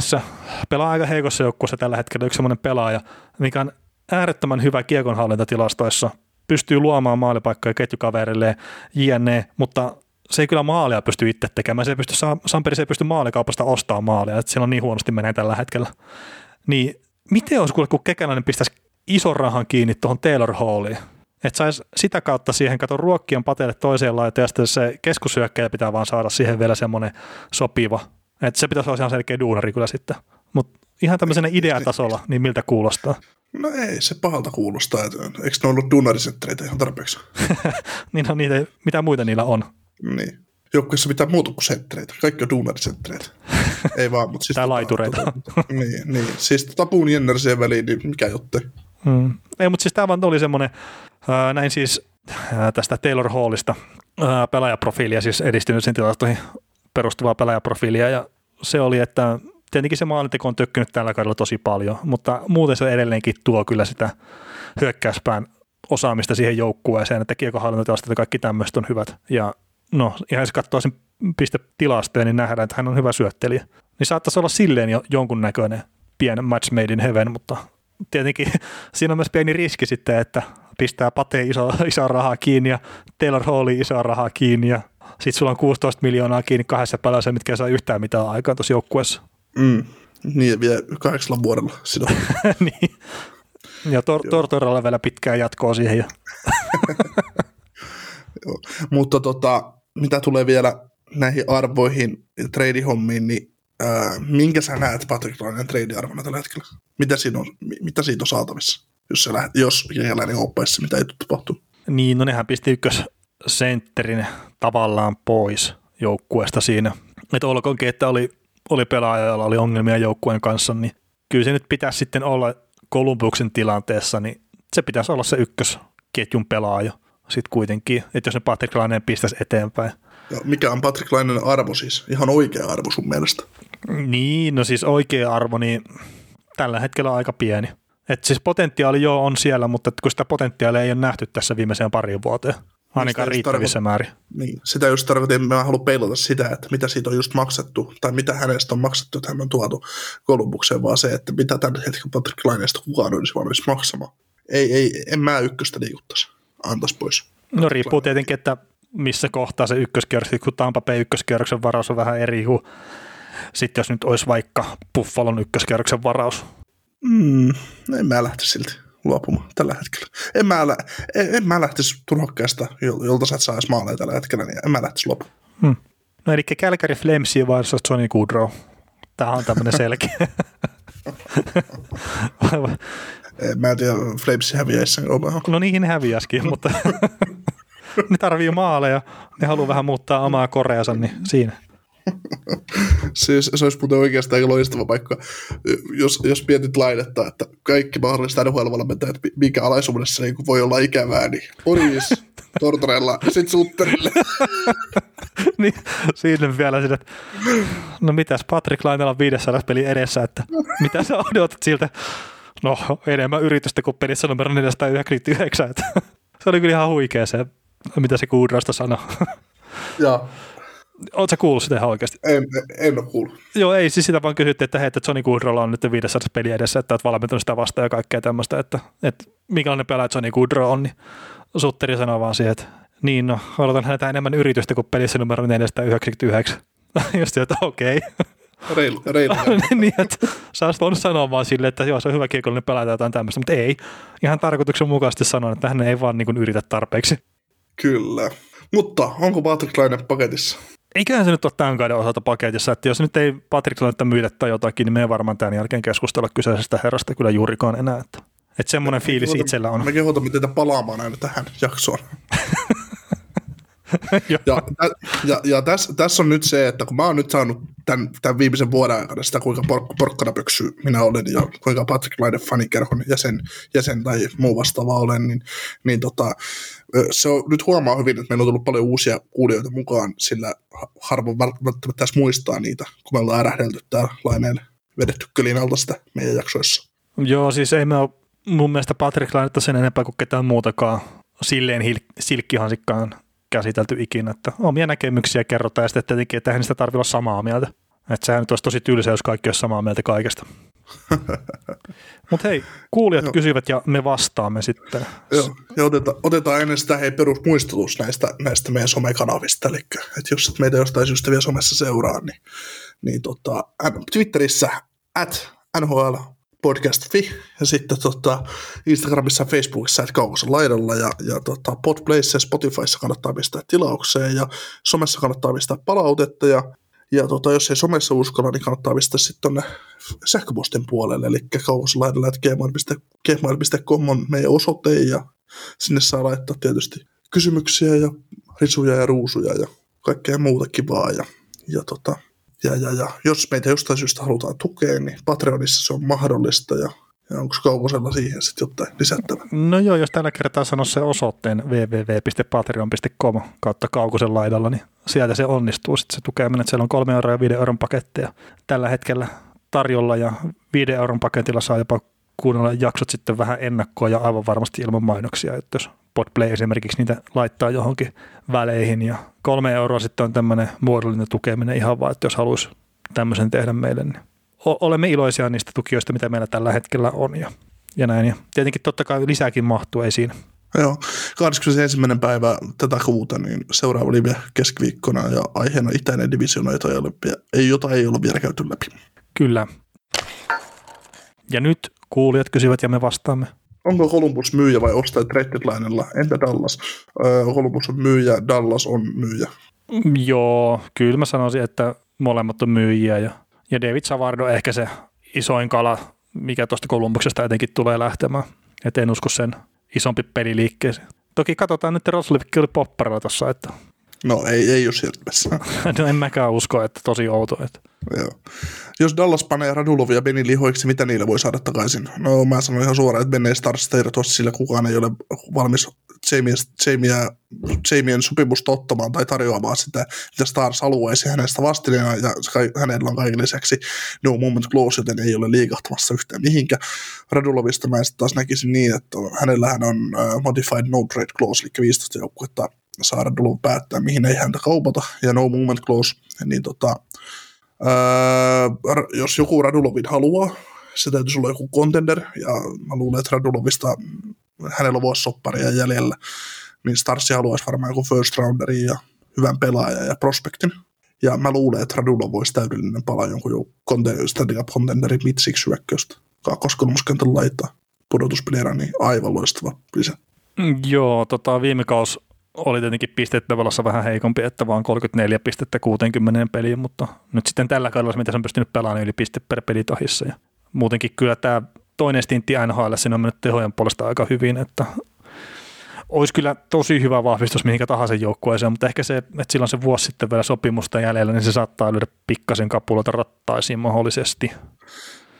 pelaa aika heikossa joukkueessa tällä hetkellä yksi semmoinen pelaaja, mikä on äärettömän hyvä kiekonhallintatilastoissa, pystyy luomaan maalipaikkoja ketjukaverille, jne, mutta se ei kyllä maalia pysty itse tekemään. Se ei pysty, Samperi se ei pysty maalikaupasta ostamaan maalia, että siellä on niin huonosti menee tällä hetkellä. Niin miten olisi kuule, kun Kekäläinen pistäisi ison rahan kiinni tuohon Taylor Halliin? Että saisi sitä kautta siihen, kato ruokkien pateille toiseen laitaan ja sitten se keskushyökkäjä pitää vaan saada siihen vielä semmoinen sopiva. Että se pitäisi olla ihan selkeä duunari kyllä sitten. Mutta ihan tämmöisenä ideatasolla, niin miltä kuulostaa? No ei, se pahalta kuulostaa. Eikö ne ollut duunarisettereitä ihan tarpeeksi? [LAUGHS] niin on niitä, mitä muita niillä on. Niin. Joukkueessa mitään muuta kuin senttereitä. Kaikki on duunarisettereitä. [LAUGHS] Ei vaan, mutta siis... Tai laitureita. Tota, niin, niin. Siis tota puun jennersien väliin, niin mikä jotte? Hmm. Ei, mutta siis tämä vaan oli semmoinen, näin siis tästä Taylor Hallista pelaajaprofiilia, siis edistynyt sen tilastoihin perustuvaa pelaajaprofiilia, ja se oli, että tietenkin se maalinteko on tökkynyt tällä kaudella tosi paljon, mutta muuten se edelleenkin tuo kyllä sitä hyökkäyspään osaamista siihen joukkueeseen, että kiekohallintatilastot ja kaikki tämmöiset on hyvät. Ja no, ihan jos katsoo sen pistetilastoja, niin nähdään, että hän on hyvä syöttelijä. Niin saattaisi olla silleen jo jonkunnäköinen pien match made in heaven, mutta tietenkin [LAUGHS] siinä on myös pieni riski sitten, että pistää Pate iso, [LAUGHS] iso rahaa kiinni ja Taylor Hall iso rahaa kiinni ja sitten sulla on 16 miljoonaa kiinni kahdessa pelässä, mitkä ei saa yhtään mitään aikaan tuossa joukkueessa. Mm. Niin, vielä kahdeksalla vuodella sidon. [LAUGHS] niin. Ja tor- Tortorella vielä pitkään jatkoa siihen. Ja. [LAUGHS] Mutta tota, mitä tulee vielä näihin arvoihin ja treidihommiin, niin ää, minkä sä näet Patrick Lainen treidiarvona tällä hetkellä? Mitä, siinä on, mitä siitä on saatavissa, jos, se lähdet, jos kekäläinen oppeessa, mitä ei tapahtu? Niin, no nehän pisti ykkössentterin tavallaan pois joukkueesta siinä. Että olkoonkin, että oli, oli pelaaja, jolla oli ongelmia joukkueen kanssa, niin kyllä se nyt pitäisi sitten olla Kolumbuksen tilanteessa, niin se pitäisi olla se ykkösketjun pelaaja sitten kuitenkin, että jos ne Patrick Laineen pistäisi eteenpäin. Ja mikä on Patrick Lainen arvo siis? Ihan oikea arvo sun mielestä? Niin, no siis oikea arvo, niin tällä hetkellä aika pieni. Et siis potentiaali joo on siellä, mutta kun sitä potentiaalia ei ole nähty tässä viimeiseen pariin vuoteen, ainakaan riittävissä määrin. Niin, sitä just tarkoitin, että mä haluan peilata sitä, että mitä siitä on just maksettu, tai mitä hänestä on maksettu, että hän on tuotu Kolumbukseen, vaan se, että mitä tällä hetkellä Patrick Laineesta kukaan olisi valmis maksamaan. Ei, ei, en mä ykköstä liikuttaisi, antaisi pois. No riippuu tietenkin, että missä kohtaa se ykköskierros, kun Tampa Bay ykköskierroksen varaus on vähän eri kuin sitten jos nyt olisi vaikka Buffalon ykköskierroksen varaus. Mm, en mä lähtisi silti luopumaan tällä hetkellä. En mä, lä- en, en mä lähtisi turhokkeesta, jolta sä et saisi maaleja tällä hetkellä, niin en mä lähtisi luopumaan. Hmm. No eli Calgary Flamesia vaiheessa Johnny Goodrow. Tämä on tämmöinen selkeä. [LAUGHS] Mä en tiedä, Flames häviäisi sen omaa. no niihin ne häviäskin, mutta [LAUGHS] ne tarvii maaleja. Ne haluaa vähän muuttaa omaa koreansa, niin siinä. [LAUGHS] Siis se olisi muuten oikeastaan loistava paikka, jos, jos mietit lainetta, että kaikki mahdolliset NHL-valmentajat, mikä alaisuudessa niin voi olla ikävää, niin Oris, [LAUGHS] Tortorella ja sitten Sutterille. [LAUGHS] niin, siinä vielä sitä, että no mitäs Patrick Lainella on 500 peli edessä, että mitä sä odotat siltä? No enemmän yritystä kuin pelissä numero 499. Että se oli kyllä ihan huikea se mitä se Kudrasta sanoo. Ja Oletko kuullut sitä ihan oikeasti? en, en ole kuullut. Joo, ei siis sitä vaan kysyttiin, että hei, että Johnny Goodrolla on nyt 500 peli edessä, että olet valmentunut sitä vastaan ja kaikkea tämmöistä, että, että minkälainen pelaaja Johnny Goodrow on, niin Sutteri sanoo vaan siihen, että niin no, odotan häneltä enemmän yritystä kuin pelissä numero 499. [LAUGHS] Just että okei. Reilu, reilu. [LAUGHS] niin, että sä olisit voinut sanoa vaan silleen, että joo, se on hyvä kiekollinen pelaaja tai jotain tämmöistä, mutta ei. Ihan tarkoituksenmukaisesti sanoa, että hän ei vaan niin kuin yritä tarpeeksi. Kyllä. Mutta onko Patrick Laine paketissa? Eiköhän se nyt ole tämän kauden osalta paketissa, että jos nyt ei Patrick Lainetta myydä tai jotakin, niin me ei varmaan tämän jälkeen keskustella kyseisestä herrasta kyllä juurikaan enää. Että, että semmoinen fiilis itsellä on. Me kehotamme teitä palaamaan aina tähän jaksoon. [LAUGHS] [LAUGHS] Ja, ja, ja tässä, tässä on nyt se, että kun mä oon nyt saanut tämän, tämän viimeisen vuoden aikana sitä, kuinka por, porkkana pöksy minä olen ja kuinka Patrick Laine fanikerhon jäsen, jäsen tai muu vastaava olen, niin, niin tota, se on, nyt huomaa hyvin, että meillä on tullut paljon uusia kuulijoita mukaan, sillä ha- harvoin välttämättä tässä muistaa niitä, kun me ollaan ärähdelty täällä Laineen vedetty kölin alta sitä meidän jaksoissa. Joo, siis ei me ole mun mielestä Patrick Lainetta sen enempää kuin ketään muutakaan silleen hil- silkkihansikkaan käsitelty ikinä, että omia näkemyksiä kerrotaan ja sitten tietenkin, että eihän sitä tarvitse olla samaa mieltä. Että sehän nyt olisi tosi tylsä, jos kaikki olisi samaa mieltä kaikesta. [LAUGHS] Mutta hei, kuulijat Joo. kysyvät ja me vastaamme sitten. Joo, ja otetaan, otetaan ennen sitä hei perusmuistutus näistä, näistä meidän somekanavista, eli että jos et meitä jostain syystä vielä somessa seuraa, niin, niin tota, Twitterissä at NHL podcast.fi ja sitten tota, Instagramissa ja Facebookissa että kaukossa laidalla ja, ja tota, Podplayssa ja Spotifyssa kannattaa pistää tilaukseen ja somessa kannattaa pistää palautetta ja ja tota, jos ei somessa uskalla, niin kannattaa pistää sitten tuonne sähköpostin puolelle, eli kaukosalaidalla, että gmail.com on meidän osoite, ja sinne saa laittaa tietysti kysymyksiä ja risuja ja ruusuja ja kaikkea muuta kivaa. Ja, ja, tota, ja, ja, ja jos meitä jostain syystä halutaan tukea, niin Patreonissa se on mahdollista, ja, ja onko kaukosella siihen sitten jotain lisättävää? No joo, jos tällä kertaa sano se osoitteen www.patreon.com kautta kaukosen laidalla, niin sieltä se onnistuu. Sitten se tukeminen, että siellä on 3 euroa ja 5 euron paketteja tällä hetkellä tarjolla ja 5 euron paketilla saa jopa kuunnella jaksot sitten vähän ennakkoa ja aivan varmasti ilman mainoksia, että jos Podplay esimerkiksi niitä laittaa johonkin väleihin ja kolme euroa sitten on tämmöinen muodollinen tukeminen ihan vaan, että jos haluaisi tämmöisen tehdä meille, niin olemme iloisia niistä tukijoista, mitä meillä tällä hetkellä on ja, ja näin. Ja tietenkin totta kai lisääkin mahtuu esiin. Joo, 21. päivä tätä kuuta, niin seuraava live keskiviikkona ja aiheena itäinen divisioona, jota ei ole, jota ei ole vielä käyty läpi. Kyllä. Ja nyt kuulijat kysyvät ja me vastaamme. Onko Columbus myyjä vai ostaja trade deadlinella? Entä Dallas? Öö, Columbus on myyjä, Dallas on myyjä. Joo, kyllä mä sanoisin, että molemmat on myyjiä ja, ja David Savardo ehkä se isoin kala, mikä tuosta Kolumbuksesta jotenkin tulee lähtemään. Et en usko sen isompi peliliikkeeseen. Toki katsotaan nyt Roslevikki oli popparilla tuossa, että No ei, ei ole siirtymässä. [LAUGHS] no en mäkään usko, että tosi outo. Että. Joo. Jos Dallas panee Radulovia Benin lihoiksi, mitä niille voi saada takaisin? No mä sanon ihan suoraan, että Ben ei Starsta irtoa, sillä kukaan ei ole valmis Jamien, Jamien, Jamien sopimusta ottamaan tai tarjoamaan sitä, mitä Stars haluaisi hänestä vastineena, ja hänellä on kaiken lisäksi no moment clause, joten ei ole liikahtamassa yhtään mihinkä. Radulovista mä sitten taas näkisin niin, että hänellähän on uh, modified no trade clause, eli 15 joukkuetta saa Radulov päättää, mihin ei häntä kaupata, ja no movement clause, niin tota, r- jos joku Radulovin haluaa, se täytyisi olla joku contender, ja mä luulen, että Radulovista hänellä vuosi sopparia jäljellä, niin Starsi haluaisi varmaan joku first rounderi ja hyvän pelaajan ja prospektin. Ja mä luulen, että Radulov voisi täydellinen palaa jonkun joku contender, Stanley Cup contenderi mid-six hyökkäystä. Kakkoskolmoskentän laittaa pudotuspelierä, niin aivan loistava lisä. Mm, Joo, tota, viime kaus oli tietenkin pistettavalassa vähän heikompi, että vaan 34 pistettä 60 peliin, mutta nyt sitten tällä kaudella, mitä se on pystynyt pelaamaan, niin yli piste per pelitahissa. Ja muutenkin kyllä tämä toinen stintti NHL, siinä on mennyt tehojen puolesta aika hyvin, että olisi kyllä tosi hyvä vahvistus mihinkä tahansa joukkueeseen, mutta ehkä se, että sillä on se vuosi sitten vielä sopimusta jäljellä, niin se saattaa lyödä pikkasen kapuloita rattaisiin mahdollisesti.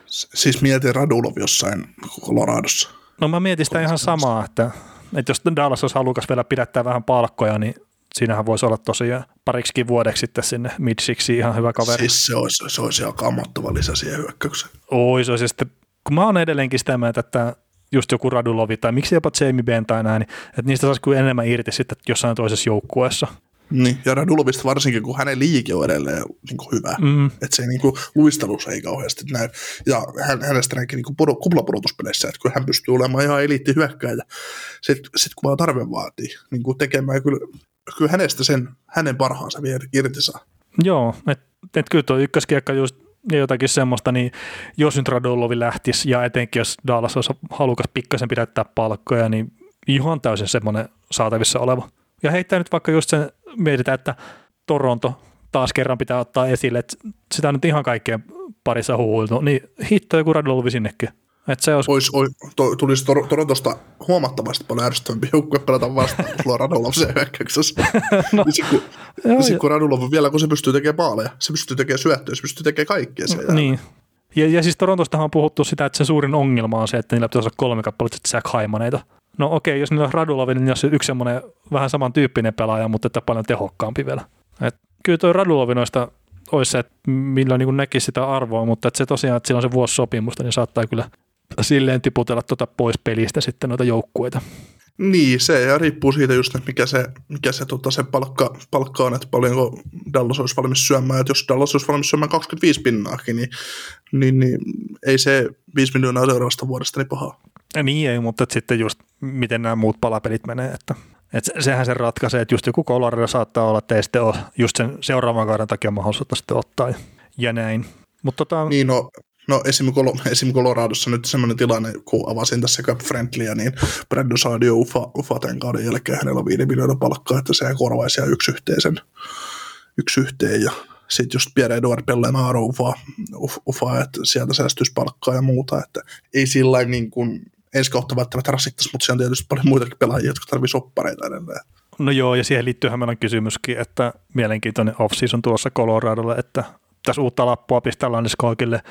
Siis mietin Radulov jossain Coloradossa. No mä mietin sitä ihan samaa, että, että jos Dallas olisi halukas vielä pidättää vähän palkkoja, niin siinähän voisi olla tosiaan pariksikin vuodeksi sitten sinne midsiksi ihan hyvä kaveri. Siis... Se olisi, se olisi ihan kammottava lisä siihen hyökkäykseen. Oi, se olisi sitten, kun mä oon edelleenkin sitä mieltä, että just joku Radulovi tai miksi jopa Jamie Benn tai näin, niin että niistä saisi kuin enemmän irti sitten jossain toisessa joukkueessa. Niin, ja Radulovista varsinkin, kun hänen liike on edelleen niin kuin hyvä. Mm. Että se niin kuin, luistelus ei kauheasti näy. Ja hän, hänestä näinkin niin kuin kuplapudotuspeleissä, että kun hän pystyy olemaan ihan eliitti hyökkääjä, sitten sit kun vaan tarve vaatii, niin kuin tekemään kyllä, kyllä hänestä sen, hänen parhaansa vielä irti saa. Joo, että et kyllä tuo ykköskiekka just ja jotakin semmoista, niin jos nyt Radulovi lähtisi ja etenkin jos Dallas olisi halukas pikkasen pidättää palkkoja, niin ihan täysin semmoinen saatavissa oleva. Ja heittää nyt vaikka just sen, mietitään, että Toronto taas kerran pitää ottaa esille, että sitä on nyt ihan kaikkien parissa huhuiltu, niin hitto joku Radulovi sinnekin. Että se olisi... Ois, ois, to, tulisi Tor- Torontosta huomattavasti paljon ärsyttävämpi joukkue pelata vastaan, kun sulla on Radulov se hyökkäyksessä. [LAUGHS] no, niin sit, kun, joo, sit, kun Radulov vielä, kun se pystyy tekemään paaleja, se pystyy tekemään syöttöjä, se pystyy tekemään kaikkea. Se niin. Ja, ja siis Torontostahan on puhuttu sitä, että se suurin ongelma on se, että niillä pitäisi olla kolme kappaletta Jack Haimaneita. No okei, jos niillä on Radulovi, niin olisi yksi semmoinen vähän samantyyppinen pelaaja, mutta että paljon tehokkaampi vielä. Et kyllä tuo Radulovi noista olisi se, että millä niin näkisi sitä arvoa, mutta että se tosiaan, että sillä on se vuosi sopimusta, niin saattaa kyllä silleen tiputella tuota pois pelistä sitten noita joukkueita. Niin, se ja riippuu siitä just, että mikä se, mikä se, tota, se palkka, palkka on, että paljonko Dallas olisi valmis syömään. Että jos Dallas olisi valmis syömään 25 pinnaakin, niin, niin, niin ei se 5 miljoonaa seuraavasta vuodesta niin pahaa. Ja niin ei, mutta sitten just miten nämä muut palapelit menee, että, että sehän se ratkaisee, että just joku Colorado saattaa olla, että ei sitten ole just sen seuraavan kauden takia mahdollisuutta sitten ottaa ja, ja näin. Mut tota... Niin, no No esim. Kol-. [LAUGHS] Coloradossa nyt semmoinen tilanne, kun avasin tässä Cap Friendlyä, niin Brandon Sadio Ufa, Ufa tämän kauden jälkeen hänellä on 5 miljoonaa palkkaa, että se korvaisi yksi yhteisen, yksi yhteen ja sitten just Pierre Edouard Pellemaro Ufa, Ufa, että sieltä säästyisi palkkaa ja muuta, että ei sillä niin kuin ensi kautta välttämättä rasittaisi, mutta siellä on tietysti paljon muitakin pelaajia, jotka tarvitsee soppareita edelleen. No joo, ja siihen liittyyhän meillä on kysymyskin, että mielenkiintoinen off-season tuossa Coloradolle, että tässä uutta lappua pistää Lanniskoikille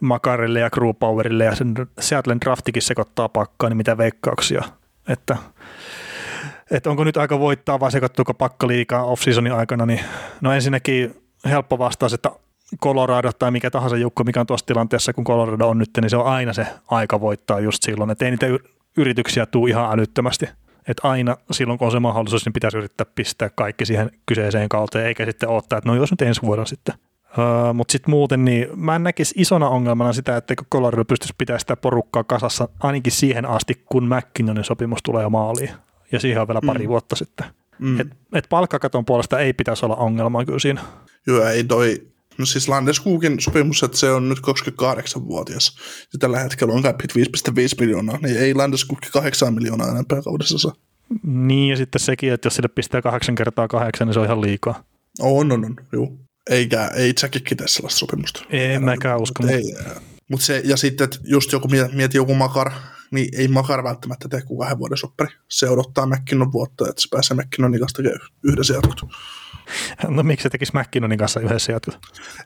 Makarille ja Crew Powerille ja sen Seattlein draftikin sekoittaa pakkaa, niin mitä veikkauksia, että että onko nyt aika voittaa vai sekoittuuko pakko liikaa off-seasonin aikana, niin no ensinnäkin helppo vastaus, että Colorado tai mikä tahansa joukko, mikä on tuossa tilanteessa, kun Colorado on nyt, niin se on aina se aika voittaa just silloin, että ei niitä yrityksiä tule ihan älyttömästi. Että aina silloin, kun on se mahdollisuus, niin pitäisi yrittää pistää kaikki siihen kyseiseen kauteen, eikä sitten odottaa, että no jos nyt ensi vuonna sitten Mutta sitten muuten, niin mä en näkisi isona ongelmana sitä, että Colorado pystyisi pitämään sitä porukkaa kasassa ainakin siihen asti, kun McKinnonin sopimus tulee maaliin. Ja siihen on vielä pari mm. vuotta sitten. Mm. Et, et palkkakaton puolesta ei pitäisi olla ongelmaa kyllä siinä. Joo, ei toi, no siis Landeskukin sopimus, että se on nyt 28-vuotias. Ja tällä hetkellä on capit 5,5 miljoonaa, niin ei Landeskukki 8 miljoonaa enempää kaudessa saa. Niin, ja sitten sekin, että jos sille pistää kahdeksan kertaa kahdeksan, niin se on ihan liikaa. On, on, on, joo. Eikä, ei Jackikin tee sellaista sopimusta. Ei, mäkään usko. Mutta ei, mutta se, ja sitten, että just joku mieti joku Makar, niin ei Makar välttämättä tee kuin kahden vuoden soppari. Se odottaa McKinnon vuotta, että se pääsee McKinnonin kanssa tekemään yhdessä jatkot. No miksi se tekisi McKinnonin kanssa yhdessä jatkot?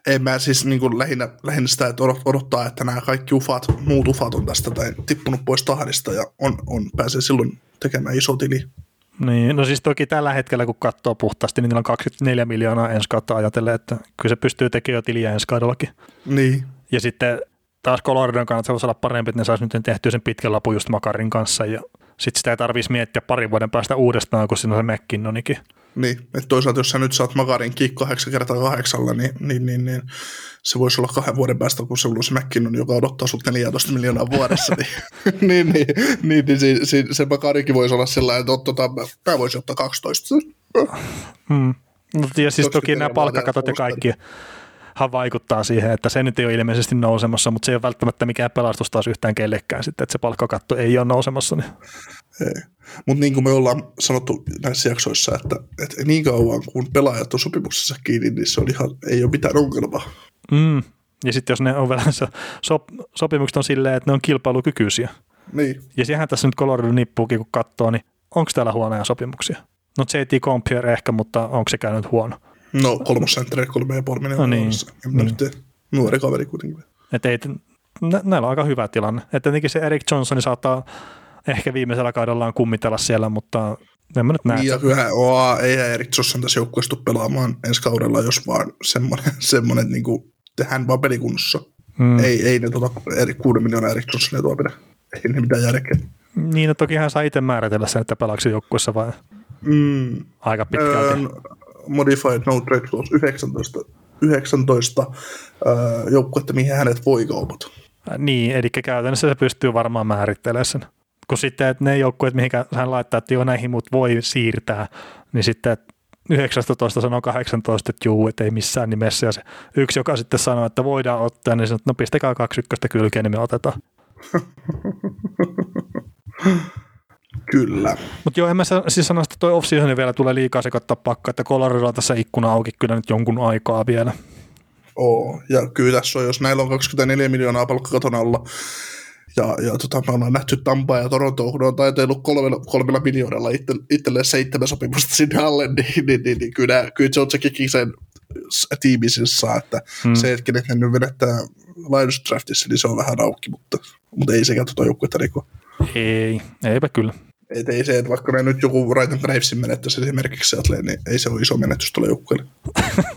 En mä siis niin kuin lähinnä, lähinnä sitä, että odottaa, että nämä kaikki ufat, muut ufat on tästä tai tippunut pois tahdista ja on, on pääsee silloin tekemään iso tili niin, no siis toki tällä hetkellä, kun katsoo puhtaasti, niin niillä on 24 miljoonaa ensi kautta ajatellen, että kyllä se pystyy tekemään jo tiliä ensi kaudellakin. Niin. Ja sitten taas Coloradon kannalta se voisi olla parempi, että ne saisi nyt tehtyä sen pitkän lapun just Makarin kanssa ja sitten sitä ei tarvitsisi miettiä parin vuoden päästä uudestaan, kun siinä on se McKinnonikin. Niin, että toisaalta jos sä nyt saat Makarin kick kahdeksan kertaa kahdeksalla, niin, niin, niin, niin, se voisi olla kahden vuoden päästä, kun se on se McKinnon, joka odottaa sut 14 miljoonaa vuodessa. [LAUGHS] niin, niin, niin, niin, niin se, se, se Makarikin voisi olla sellainen, että tota, mä voisin ottaa 12. Hmm. Ja siis toki nämä palkkakatot ja kaikki vaikuttaa siihen, että se nyt ei ole ilmeisesti nousemassa, mutta se ei ole välttämättä mikään pelastus taas yhtään kellekään sitten, että se palkkakatto ei ole nousemassa. Niin. Mutta niin kuin me ollaan sanottu näissä jaksoissa, että, että niin kauan kun pelaajat on sopimuksessa kiinni, niin se on ihan, ei ole mitään ongelmaa. Mm. Ja sitten jos ne on vielä, sop, sopimukset on silleen, että ne on kilpailukykyisiä. Niin. Ja siihen tässä nyt Colorado nippuukin, kun katsoo, niin onko täällä huonoja sopimuksia? No JT Compier ehkä, mutta onko se käynyt huono? No kolmosentteri, kolme ja puoli miljoonaa. No niin. niin. nuori kaveri kuitenkin. Että ei, nä, näillä on aika hyvä tilanne. Että tietenkin se Erik Johnson saattaa ehkä viimeisellä kaudellaan kummitella siellä, mutta en mä nyt näe. Niin, ja kyllähän oa, ei Erik Johnson tässä joukkueessa pelaamaan ensi kaudella, jos vaan semmoinen, [LAUGHS] semmoinen niin kuin, hän vaan pelikunnossa. Hmm. Ei, ei ne tuota eri, kuuden miljoonaa Erik Johnsonia tuo pidä. ei ne mitään järkeä. Niin, no tokihan saa itse määritellä sen, että pelaako joukkuessa vai Mm, aika pitkälti. öö, modified no trade clause 19, 19 öö, joukkuetta, mihin hänet voi kaupata. Niin, eli käytännössä se pystyy varmaan määrittelemään sen. Kun sitten, että ne joukkueet, mihin hän laittaa, että joo, näihin mut voi siirtää, niin sitten että 19 sanoo 18, että juu, että ei missään nimessä. Ja se yksi, joka sitten sanoo, että voidaan ottaa, niin sanoo, että no pistäkää kaksi ykköstä kylkeen, niin me otetaan. [LAUGHS] Kyllä. Mutta joo, en mä siis sano, että toi off vielä tulee liikaa sekoittaa pakka, että Coloradolla tässä ikkuna auki kyllä nyt jonkun aikaa vielä. Oo. Ja kyllä tässä on, jos näillä on 24 miljoonaa palkkakaton alla, ja, ja tota, me ollaan nähty Tampaa ja Torontoa, kun on taiteillut kolmella, kolmella miljoonalla itse, itselleen seitsemän sopimusta sinne alle, [LAUGHS] niin, niin, niin, niin kyllä, kyllä John Tsekikin sen tiimisin saa, että Hmm. se hetki, että ne nyt vedettää Lions draftissa, niin se on vähän auki, mutta, mutta ei sekään tuota joukkuetta riko. Ei, eipä kyllä. Et ei se, että vaikka ne nyt joku Brighton Bravesin menettäisi esimerkiksi Seattle, niin ei se ole iso menetys tuolle joukkueelle.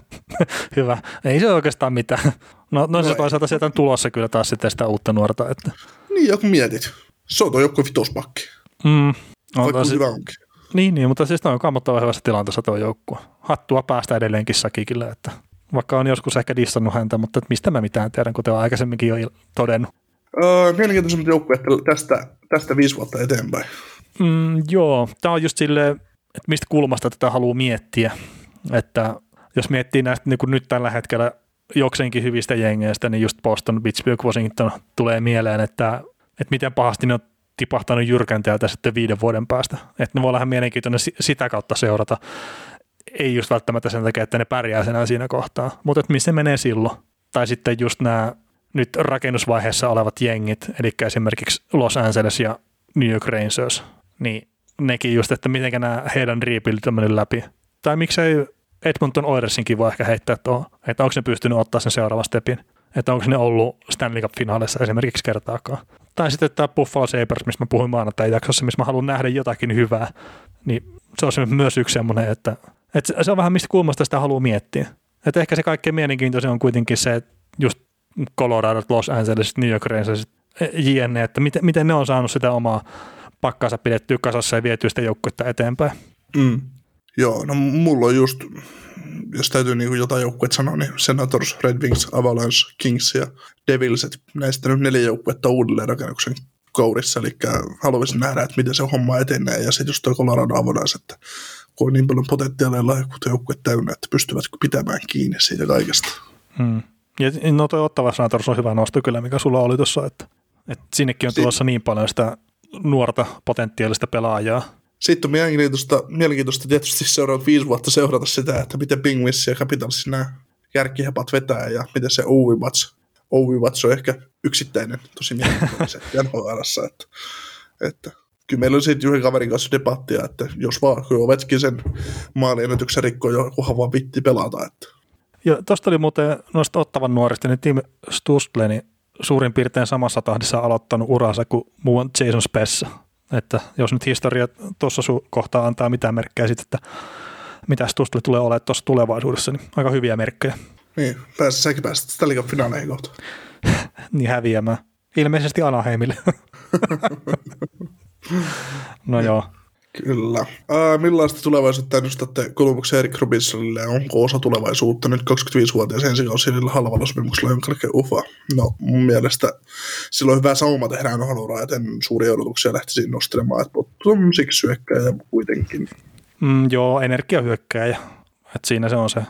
[LAUGHS] Hyvä. Ei se oikeastaan mitään. No, no se No toisaalta sieltä on tulossa kyllä taas sitten sitä uutta nuorta. Että. Niin, ja kun mietit, se on tuo joukkue vitospakki, Mm, on vaikka tosi, hyvä onkin. niin, niin, mutta siis on kammottavan hyvässä tilanteessa tuo joukkue. Hattua päästä edelleenkin Sakikille, että vaikka on joskus ehkä dissannut häntä, mutta että mistä mä mitään tiedän, kuten olen aikaisemminkin jo todennut. Öö, mielenkiintoisemmat joukkueet tästä, tästä viisi vuotta eteenpäin. Mm, joo, tämä on just silleen, että mistä kulmasta tätä haluaa miettiä. Että jos miettii näistä niin kuin nyt tällä hetkellä jokseenkin hyvistä jengeistä, niin just Boston, Pittsburgh, Washington tulee mieleen, että, että miten pahasti ne on tipahtanut jyrkänteeltä sitten viiden vuoden päästä. Että ne voi olla ihan mielenkiintoinen si- sitä kautta seurata. Ei just välttämättä sen takia, että ne pärjää enää siinä kohtaa, mutta että missä ne menee silloin. Tai sitten just nämä nyt rakennusvaiheessa olevat jengit, eli esimerkiksi Los Angeles ja New York Rangers, niin nekin just, että miten nämä heidän rebuildit on mennyt läpi. Tai miksei Edmonton Oilersinkin voi ehkä heittää tuohon, että onko ne pystynyt ottaa sen seuraavan stepin, että onko ne ollut Stanley Cup-finaaleissa esimerkiksi kertaakaan. Tai sitten tämä Buffalo Sabres, mistä mä puhuin maanantai jaksossa, missä mä haluan nähdä jotakin hyvää, niin se on myös yksi semmoinen, että, että se on vähän mistä kulmasta sitä haluaa miettiä. Että ehkä se kaikkein mielenkiintoisin on kuitenkin se, että just Colorado, Los Angeles, New York Rangers, jne, että miten, miten ne on saanut sitä omaa pakkaansa pidettyä kasassa ja vietyä sitä joukkuetta eteenpäin. Mm. Joo, no mulla on just, jos täytyy niinku jotain joukkuetta sanoa, niin Senators, Red Wings, Avalanche, Kings ja Devils, että näistä nyt neljä joukkuetta uudelleen rakennuksen kourissa, eli haluaisin nähdä, että miten se homma etenee, ja sitten just toi Colorado Avalanche, että kun on niin paljon potentiaalia lahjakkuutta joukkue täynnä, että pystyvätkö pitämään kiinni siitä kaikesta. Hmm. Ja no toi Ottava Senators on hyvä nosto kyllä, mikä sulla oli tuossa, että, että sinnekin on tulossa niin paljon sitä nuorta potentiaalista pelaajaa. Sitten on mielenkiintoista, mielenkiintoista tietysti seuraavat viisi vuotta seurata sitä, että miten Penguins ja Capitalsin nämä kärkihepat vetää ja miten se Ovi Watts, Ovi Watts on ehkä yksittäinen tosi mielenkiintoinen että, että kyllä meillä on siitä yhden kaverin kanssa debattia, että jos vaan Ovechkin sen maaliennätyksen rikkoo, jokuhan vaan vitti pelata, että Ja tuosta oli muuten noista Ottavan nuorista, niin Tim Stustle, niin suurin piirtein samassa tahdissa aloittanut uransa kuin muun Jason Spessa. Että jos nyt historia tuossa kohtaa antaa mitään merkkejä sitten, että mitä Stustle tulee olemaan tuossa tulevaisuudessa, niin aika hyviä merkkejä. niin, pääset säkin päästä Stanley Cup finaaleihin kohta. [LAUGHS] Niin häviämään. Ilmeisesti Anaheimille. [LAUGHS] no joo. Kyllä. Ää, millaista tulevaisuutta ennustatte Columbuksen Erik Robinsonille? Onko osa tulevaisuutta nyt 25-vuotias ensikausi halvalla sopimuksella, jonka jälkeen ufa? No mun mielestä sillä on hyvä sauma tehdä NHL joten suuria odotuksia lähtisi nostelemaan, että bottom six syökkäjä kuitenkin. Mm, joo, energiahyökkääjä. Et siinä se on se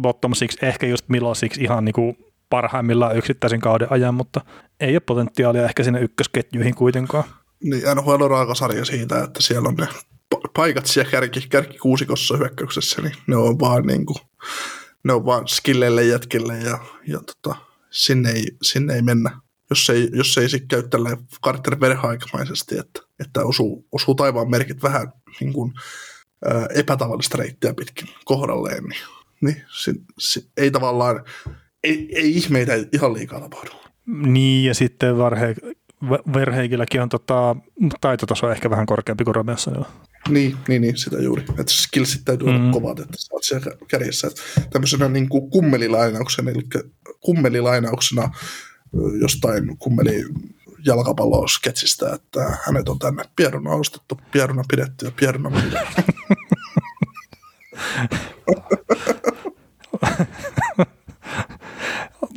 bottom six, ehkä just Milo six ihan niinku parhaimmillaan yksittäisen kauden ajan, mutta ei ole potentiaalia ehkä sinne ykkösketjuihin kuitenkaan. Niin NHL on raaka sarja siitä, että siellä on ne pa- paikat siellä kärki, kärki kuusikossa hyökkäyksessä, niin ne on vaan niin kuin, ne on vaan skilleille jätkille ja, ja tota, sinne, ei, sinne ei mennä, jos ei, jos ei sitten käy tälleen Carter verhaikamaisesti, että, että osuu, osuu taivaan merkit vähän niin kuin, ää, epätavallista reittiä pitkin kohdalleen, niin, niin si, si, ei tavallaan, ei, ei ihmeitä ihan liikaa tapahdu. Niin, ja sitten Varhe, Verheikilläkin on tota, taitotaso ehkä vähän korkeampi kuin Romeossa. Niin, niin, niin, sitä juuri. Että skillsit täytyy olla Mm. kovat, että sä oot siellä kärjessä. Että tämmöisenä niin kuin kummelilainauksena, eli kummelilainauksena jostain kummeli jalkapallosketsistä, että hänet on tänne pieruna ostettu, pieruna pidetty ja pieruna pidetty. [LAUGHS]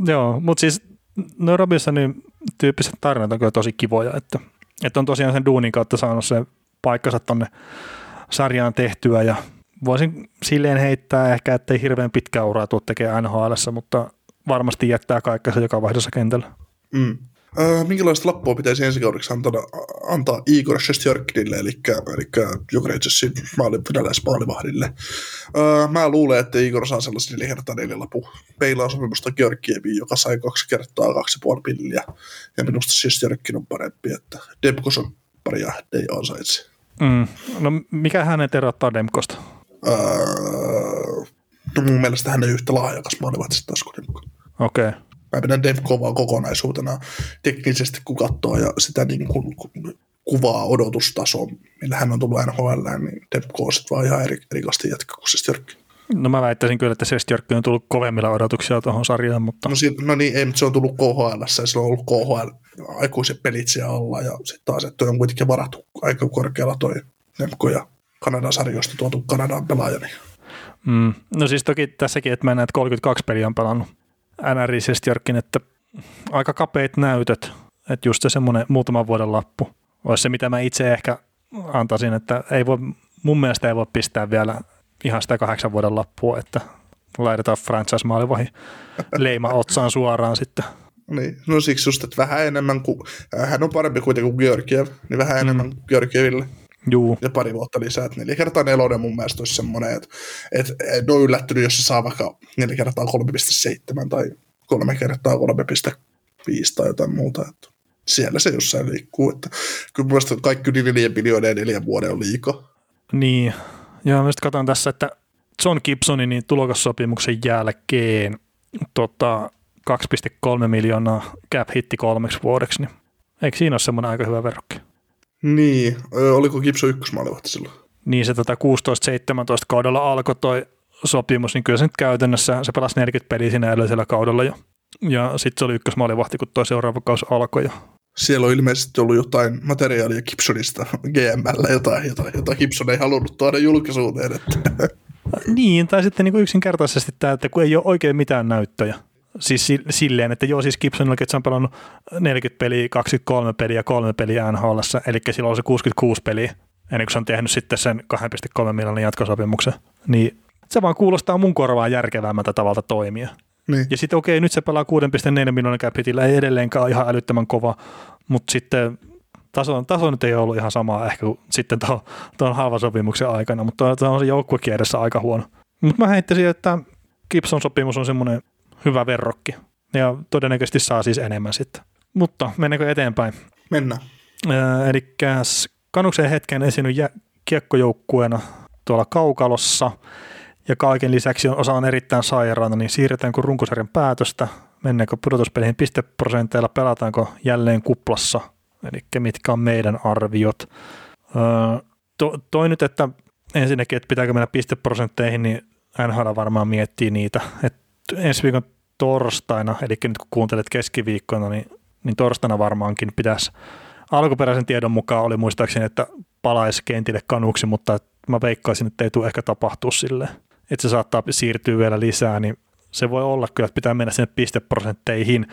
Joo, mutta siis no Robinsonin tyyppiset tarinat on kyllä tosi kivoja, että, että on tosiaan sen duunin kautta saanut se paikkansa tonne sarjaan tehtyä ja voisin silleen heittää ehkä, ettei hirveän pitkä uraa tuo tekee NHL, mutta varmasti jättää kaikkensa joka vaihdossa kentällä. Mm. Äh, minkälaista lappua pitäisi ensi kaudeksi antaa, antaa Igor Shestjörkkinille, eli, eli Jukrejtsesin maalivahdille? Äh, mä luulen, että Igor saa sellaisen neljä kertaa neljä lapu. Peilaa sopimusta Georgieviin, joka sai kaksi kertaa kaksi puoli pilliä. Ja minusta Shestjörkkin on parempi, että Demkos on pari ja ei ansaitse. Mm. No mikä hänet erottaa Demkosta? Äh, no mun mielestä hän ei yhtä lahjakas maalivahtista taas kuin Demko. Okei. Okay mä pidän Demkovaa kokonaisuutena teknisesti, kun katsoo ja sitä niin kuin, kuvaa odotustasoa, millä hän on tullut NHL, niin Demko on sitten vaan ihan eri, erikoisesti jatka kuin Sestjörkki. No mä väittäisin kyllä, että Sestjörkki on tullut kovemmilla odotuksia tuohon sarjaan, mutta... No, si- no niin, ei, mutta se on tullut KHL, ja se on ollut KHL aikuiset pelit siellä alla, ja sitten taas, että on kuitenkin varattu aika korkealla toi Demko ja Kanadan sarjoista tuotu Kanadan pelaaja. Niin. Mm. No siis toki tässäkin, että mä näen, että 32 peliä on pelannut NRisesti Jorkin, että aika kapeat näytöt, että just se semmoinen muutaman vuoden lappu olisi se, mitä mä itse ehkä antaisin, että ei voi, mun mielestä ei voi pistää vielä ihan sitä kahdeksan vuoden lappua, että laitetaan franchise-maalivahin leima otsaan suoraan sitten. Niin, no siksi just, että vähän enemmän kuin, äh, hän on parempi kuitenkin kuin Georgiev, niin vähän enemmän mm. Georgieville. Juu. Ja pari vuotta lisää, että neljä kertaa nelonen mun mielestä olisi semmoinen, että, että en ole yllättynyt, jos se saa vaikka neljä kertaa 3,7 tai kolme kertaa 3,5 tai jotain muuta. Että siellä se jossain liikkuu. Että kyllä mun mielestä kaikki yli neljä miljoonaa ja neljän vuoden on liikaa. Niin, ja mä katson tässä, että John Gibsonin niin tulokassopimuksen jälkeen tota, 2,3 miljoonaa cap hitti kolmeksi vuodeksi, niin eikö siinä ole semmoinen aika hyvä verrokki? Niin, oliko Gibson ykkösmaalivahti silloin? Niin se tota 16-17 kaudella alkoi toi sopimus, niin kyllä se nyt käytännössä, se pelasi 40 peliä siinä edellisellä kaudella jo. Ja sitten se oli ykkösmaalivahti, kun tuo seuraava kausi alkoi. Siellä on ilmeisesti ollut jotain materiaalia Gibsonista GML, jotain, jotain, jota Gibson ei halunnut tuoda julkisuuteen. Että. Niin, tai sitten niin kuin yksinkertaisesti tämä, että kun ei ole oikein mitään näyttöjä. Siis silleen, että joo, siis Gibsonilla, että se on pelannut 40 peliä, 23 peliä, 3 peliä NHL, eli silloin on se 66 peliä, ennen kuin se on tehnyt sitten sen 2,3 miljoonan jatkosopimuksen. Niin se vaan kuulostaa mun korvaan järkevämmältä tavalta toimia. Niin. Ja sitten okei, nyt se pelaa 6,4 miljoonan capitillä, ei edelleenkaan ihan älyttömän kova, mutta sitten taso, taso nyt ei ollut ihan sama ehkä kuin sitten tuon, tuon halvasopimuksen aikana, mutta tuo on se joukkuekiedessä aika huono. Mutta mä heittäisin, että Gibson sopimus on semmoinen hyvä verrokki ja todennäköisesti saa siis enemmän sitten. Mutta mennäänkö eteenpäin? Mennään. eli Kanuksen hetken esiinnyt kiekkojoukkueena tuolla Kaukalossa ja kaiken lisäksi on osa on erittäin sairaana, niin siirretäänkö runkosarjan päätöstä, mennäänkö pudotuspeleihin pisteprosenteilla, pelataanko jälleen kuplassa, eli mitkä on meidän arviot. to, toi nyt, että ensinnäkin, että pitääkö mennä pisteprosentteihin, niin NHL varmaan miettii niitä. Et ensi viikon torstaina, eli nyt kun kuuntelet keskiviikkona, niin, niin torstaina varmaankin pitäisi alkuperäisen tiedon mukaan oli muistaakseni, että palaisi kentille kanuksi, mutta mä veikkaisin, että ei tule ehkä tapahtua silleen että se saattaa siirtyä vielä lisää, niin se voi olla kyllä, että pitää mennä sinne pisteprosentteihin,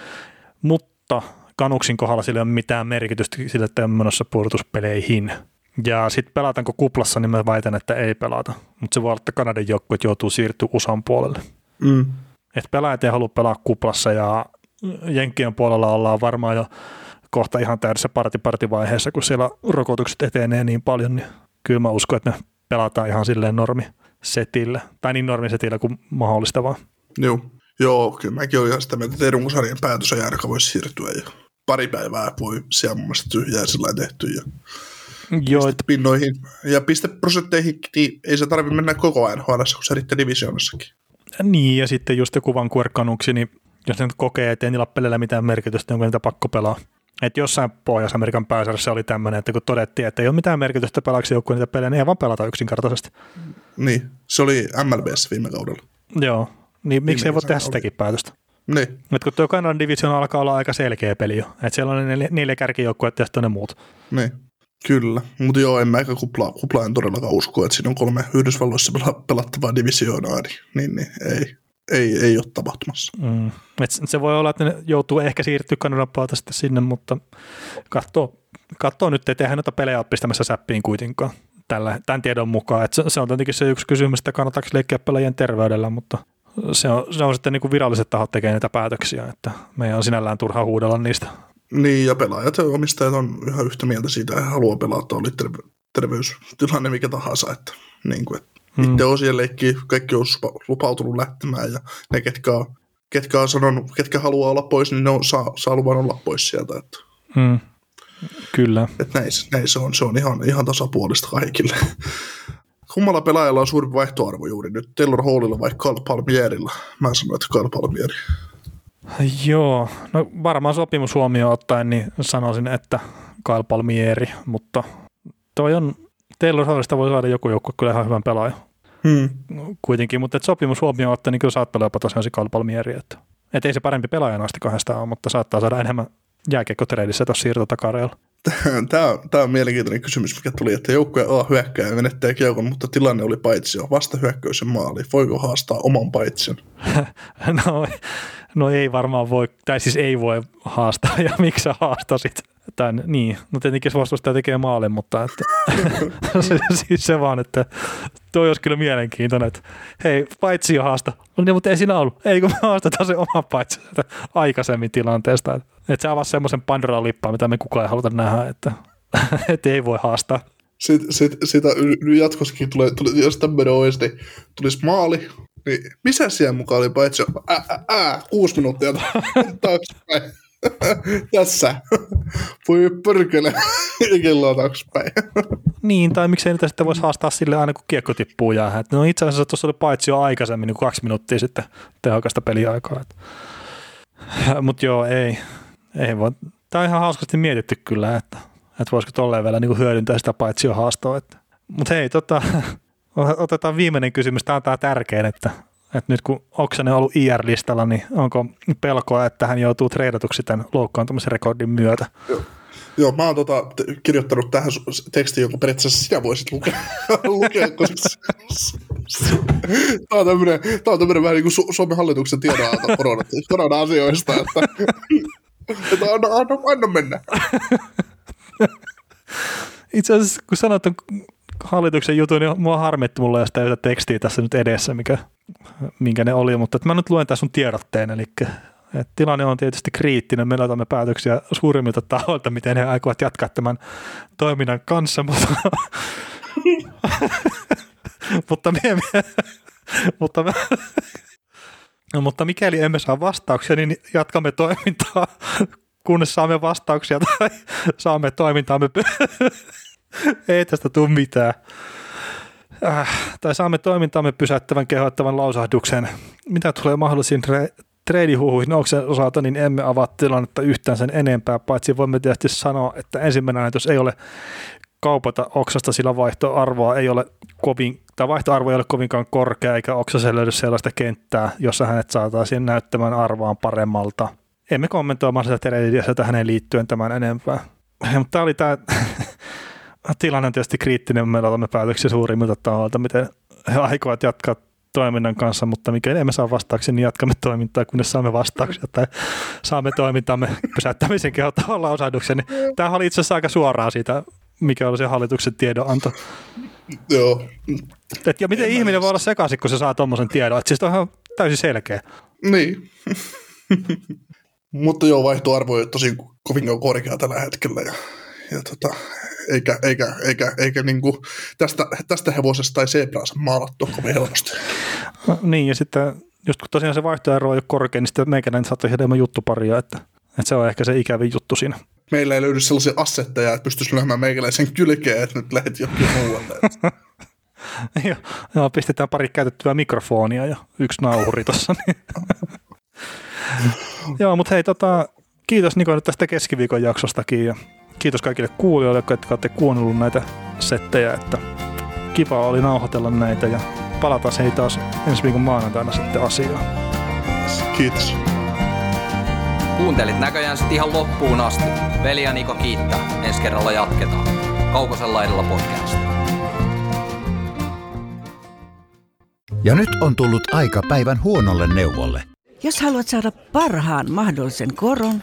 mutta Kanuksin kohdalla sillä ei ole mitään merkitystä sillä, että on menossa. Ja sitten pelataanko kuplassa, niin mä väitän, että ei pelata. Mutta se voi olla, että Kanadan joukkueet joutuu siirtyä USAn puolelle. Mm. Et pelaajat ei halua pelaa kuplassa ja Jenkkien puolella ollaan varmaan jo kohta ihan täydessä partipartivaiheessa, kun siellä rokotukset etenee niin paljon, niin kyllä mä uskon, että me pelataan ihan silleen normi setillä, tai niin normisetillä kuin mahdollista vaan. Joo, Joo kyllä mäkin olen ihan sitä mieltä, että runkosarjan päätös ja voisi siirtyä ja pari päivää voi siellä mun mielestä tyhjää sillä tehty ja Joo, että... pinnoihin ja pisteprosentteihin, niin ei se tarvitse mennä koko NHL, kun se riittää divisioonassakin. Niin, ja sitten just joku kuerkkanuksi, niin jos ne kokee, että ei niillä pelillä mitään merkitystä, niin onko niitä pakko pelaa. Että jossain Pohjois-Amerikan pääsarjassa oli tämmöinen, että kun todettiin, että ei ole mitään merkitystä pelaaksi joukkueen niitä pelejä, niin ei vaan pelata yksinkertaisesti. Niin, se oli MLBssä viime kaudella. Joo, niin miksi ei voi tehdä sitäkin päätöstä? Niin. Et kun tuo Kanadan division alkaa olla aika selkeä peli jo. Että siellä on ne neljä, kärkijoukkuetta ja sitten ne muut. Niin, kyllä. Mutta joo, en mä eikä kupla, kupla en todellakaan usko, että siinä on kolme Yhdysvalloissa pela- pelattavaa divisioonaa, niin, niin, niin ei, ei, ei ole tapahtumassa. Mm. Et se voi olla, että ne joutuu ehkä siirtyä Kanadan puolelta sitten sinne, mutta katsoo, katsoo nyt, ettei hän noita pelejä ole pistämässä säppiin kuitenkaan tällä, tämän tiedon mukaan. Et se, se, on tietenkin se yksi kysymys, että kannattaako leikkiä pelaajien terveydellä, mutta se on, se on sitten niin kuin viralliset tahot tekemään niitä päätöksiä, että meidän on sinällään turha huudella niistä. Niin, ja pelaajat ja omistajat on ihan yhtä mieltä siitä, että haluaa pelata, oli terve, terveystilanne mikä tahansa, että niin kuin, että hmm. itse on siellä leikkiä, kaikki on lupautunut lähtemään, ja ne, ketkä on, ketkä on sanonut, ketkä haluaa olla pois, niin ne on, saa, saa luvan olla pois sieltä, että Hmm. Kyllä. Että näin, näin se on, se on ihan, ihan tasapuolista kaikille. [LAUGHS] Kummalla pelaajalla on suurin vaihtoarvo juuri nyt? Taylor Hallilla vai Carl Palmierilla? Mä sanoin, että Carl Palmieri. Joo, no varmaan sopimus huomioon ottaen, niin sanoisin, että Kyle Palmieri, mutta toi on, Taylor Hallista voi saada joku joukko kyllä ihan hyvän pelaaja. Hmm. Kuitenkin, mutta että sopimus huomioon ottaen, niin kyllä saattaa olla jopa tosiaan se Kyle Palmieri, että, että ei se parempi pelaaja noista kahdesta ole, mutta saattaa saada enemmän jääkiekkotreidissä tuossa siirtotakareella. Tämä on, tämä on mielenkiintoinen kysymys, mikä tuli, että joukkoja A hyökkää ja menettää kiekon, mutta tilanne oli paitsi jo vasta hyökkäys maali. Voiko haastaa oman paitsen? [LAUGHS] no, no, ei varmaan voi, tai siis ei voi haastaa, [LAUGHS] ja miksi sä haastasit? Tän, niin, no tietenkin vastustaja tekee maalin, mutta että, [LAUGHS] se, siis se vaan, että toi olisi kyllä mielenkiintoinen, että hei, paitsi jo haasta. No niin, mutta ei siinä ollut. Ei kun me haastetaan se oma paitsi aikaisemmin tilanteesta. Että, että se avasi semmoisen Pandoran lippaan, mitä me kukaan ei haluta nähdä, että, [LAUGHS] että ei voi haastaa. Sitten sit, sitä jatkossakin tulee, tulee jos tämmöinen olisi, niin tulisi maali, niin missä siellä mukaan oli paitsi ää, ää, kuusi minuuttia [LAUGHS] taaksepäin. [LAUGHS] Tässä. Voi pörkele. Kello on niin, tai miksei niitä sitten voisi haastaa sille aina kun kiekko tippuu jäähän. No itse asiassa tuossa oli paitsi jo aikaisemmin, niin kuin kaksi minuuttia sitten tehokasta peliaikaa. [LAUGHS] Mutta joo, ei. ei voi. Tämä on ihan hauskasti mietitty kyllä, että, että voisiko tolleen vielä niin hyödyntää sitä paitsi jo haastoa. Mutta hei, tota, [LAUGHS] otetaan viimeinen kysymys. Tämä on tämä tärkein, että että nyt kun Oksanen on ollut IR-listalla, niin onko pelkoa, että hän joutuu treidatuksi tämän loukkaantumisen rekordin myötä? Joo. Joo, mä oon tota, kirjoittanut tähän tekstiin, jonka periaatteessa sinä voisit lukea, [LAUGHS] lukea koska tämä on tämmöinen, tämä on tämmöinen vähän niin kuin Su- Suomen hallituksen tiedonanto korona, korona-asioista, että, että anna, anna, anna mennä. Itse asiassa, kun sanoit hallituksen jutun, niin mua harmitti mulla sitä yhtä tekstiä tässä nyt edessä, mikä, minkä ne oli, mutta että mä nyt luen tässä sun tiedotteen, eli että tilanne on tietysti kriittinen, me otamme päätöksiä suurimmilta tahoilta, miten he aikovat jatkaa tämän toiminnan kanssa, mutta, [LAUGHS] mutta, me, me, mutta, me, no, mutta mikäli emme saa vastauksia, niin jatkamme toimintaa, kunnes saamme vastauksia tai saamme toimintaamme [LAUGHS] ei tästä tule mitään. Äh, tai saamme toimintaamme pysäyttävän kehoittavan lausahduksen. Mitä tulee mahdollisiin tre- treidihuhuihin Oksen osalta, niin emme avaa tilannetta yhtään sen enempää, paitsi voimme tietysti sanoa, että ensimmäinen ajatus ei ole kaupata oksasta, sillä vaihtoarvoa ei ole kovin, tai vaihtoarvo ei ole kovinkaan korkea, eikä oksaselle löydy sellaista kenttää, jossa hänet saataisiin näyttämään arvoaan paremmalta. Emme kommentoi mahdollista treidiä hänen liittyen tämän enempää. Mutta tämä oli tämä [LAUGHS] tilanne on tietysti kriittinen, me olemme päätöksiä suurimmilta tahoilta, miten he aikovat jatkaa toiminnan kanssa, mutta mikä emme saa vastauksia, niin jatkamme toimintaa, kunnes saamme vastauksia tai saamme toimintamme pysäyttämisen kehottavan lausahduksen. Niin tämä oli itse asiassa aika suoraan siitä, mikä oli se hallituksen tiedonanto. Joo. Et, ja miten en ihminen voi olla sekaisin, kun se saa tuommoisen tiedon? Et siis on ihan täysin selkeä. Niin. [LAUGHS] mutta joo, vaihtoarvo ei tosi kovin korkea tällä hetkellä. Ja, ja tota, eikä, eikä, eikä, eikä niin kuin tästä, tästä hevosesta tai sebraansa maalattu kovin helposti. No, niin, ja sitten just kun tosiaan se vaihtoehto on jo korkea, niin sitten meikäläinen saattaisi enemmän juttuparia, että, että se on ehkä se ikävin juttu siinä. Meillä ei löydy sellaisia assetteja, että pystyisi lyömään meikäläisen kylkeen, että nyt lähdet jokin muualle. [LAUGHS] joo, joo, pistetään pari käytettyä mikrofonia ja yksi nauhuri tuossa. Niin. [LAUGHS] joo, mutta hei, tota, kiitos Niko nyt tästä keskiviikon jaksostakin ja kiitos kaikille kuulijoille, jotka olette kuunnellut näitä settejä, että kiva oli nauhoitella näitä ja palataan hei taas ensi viikon maanantaina sitten asiaan. Kiitos. Kuuntelit näköjään sit ihan loppuun asti. Veli ja Niko kiittää. Ensi kerralla jatketaan. Kaukosella edellä podcast. Ja nyt on tullut aika päivän huonolle neuvolle. Jos haluat saada parhaan mahdollisen koron,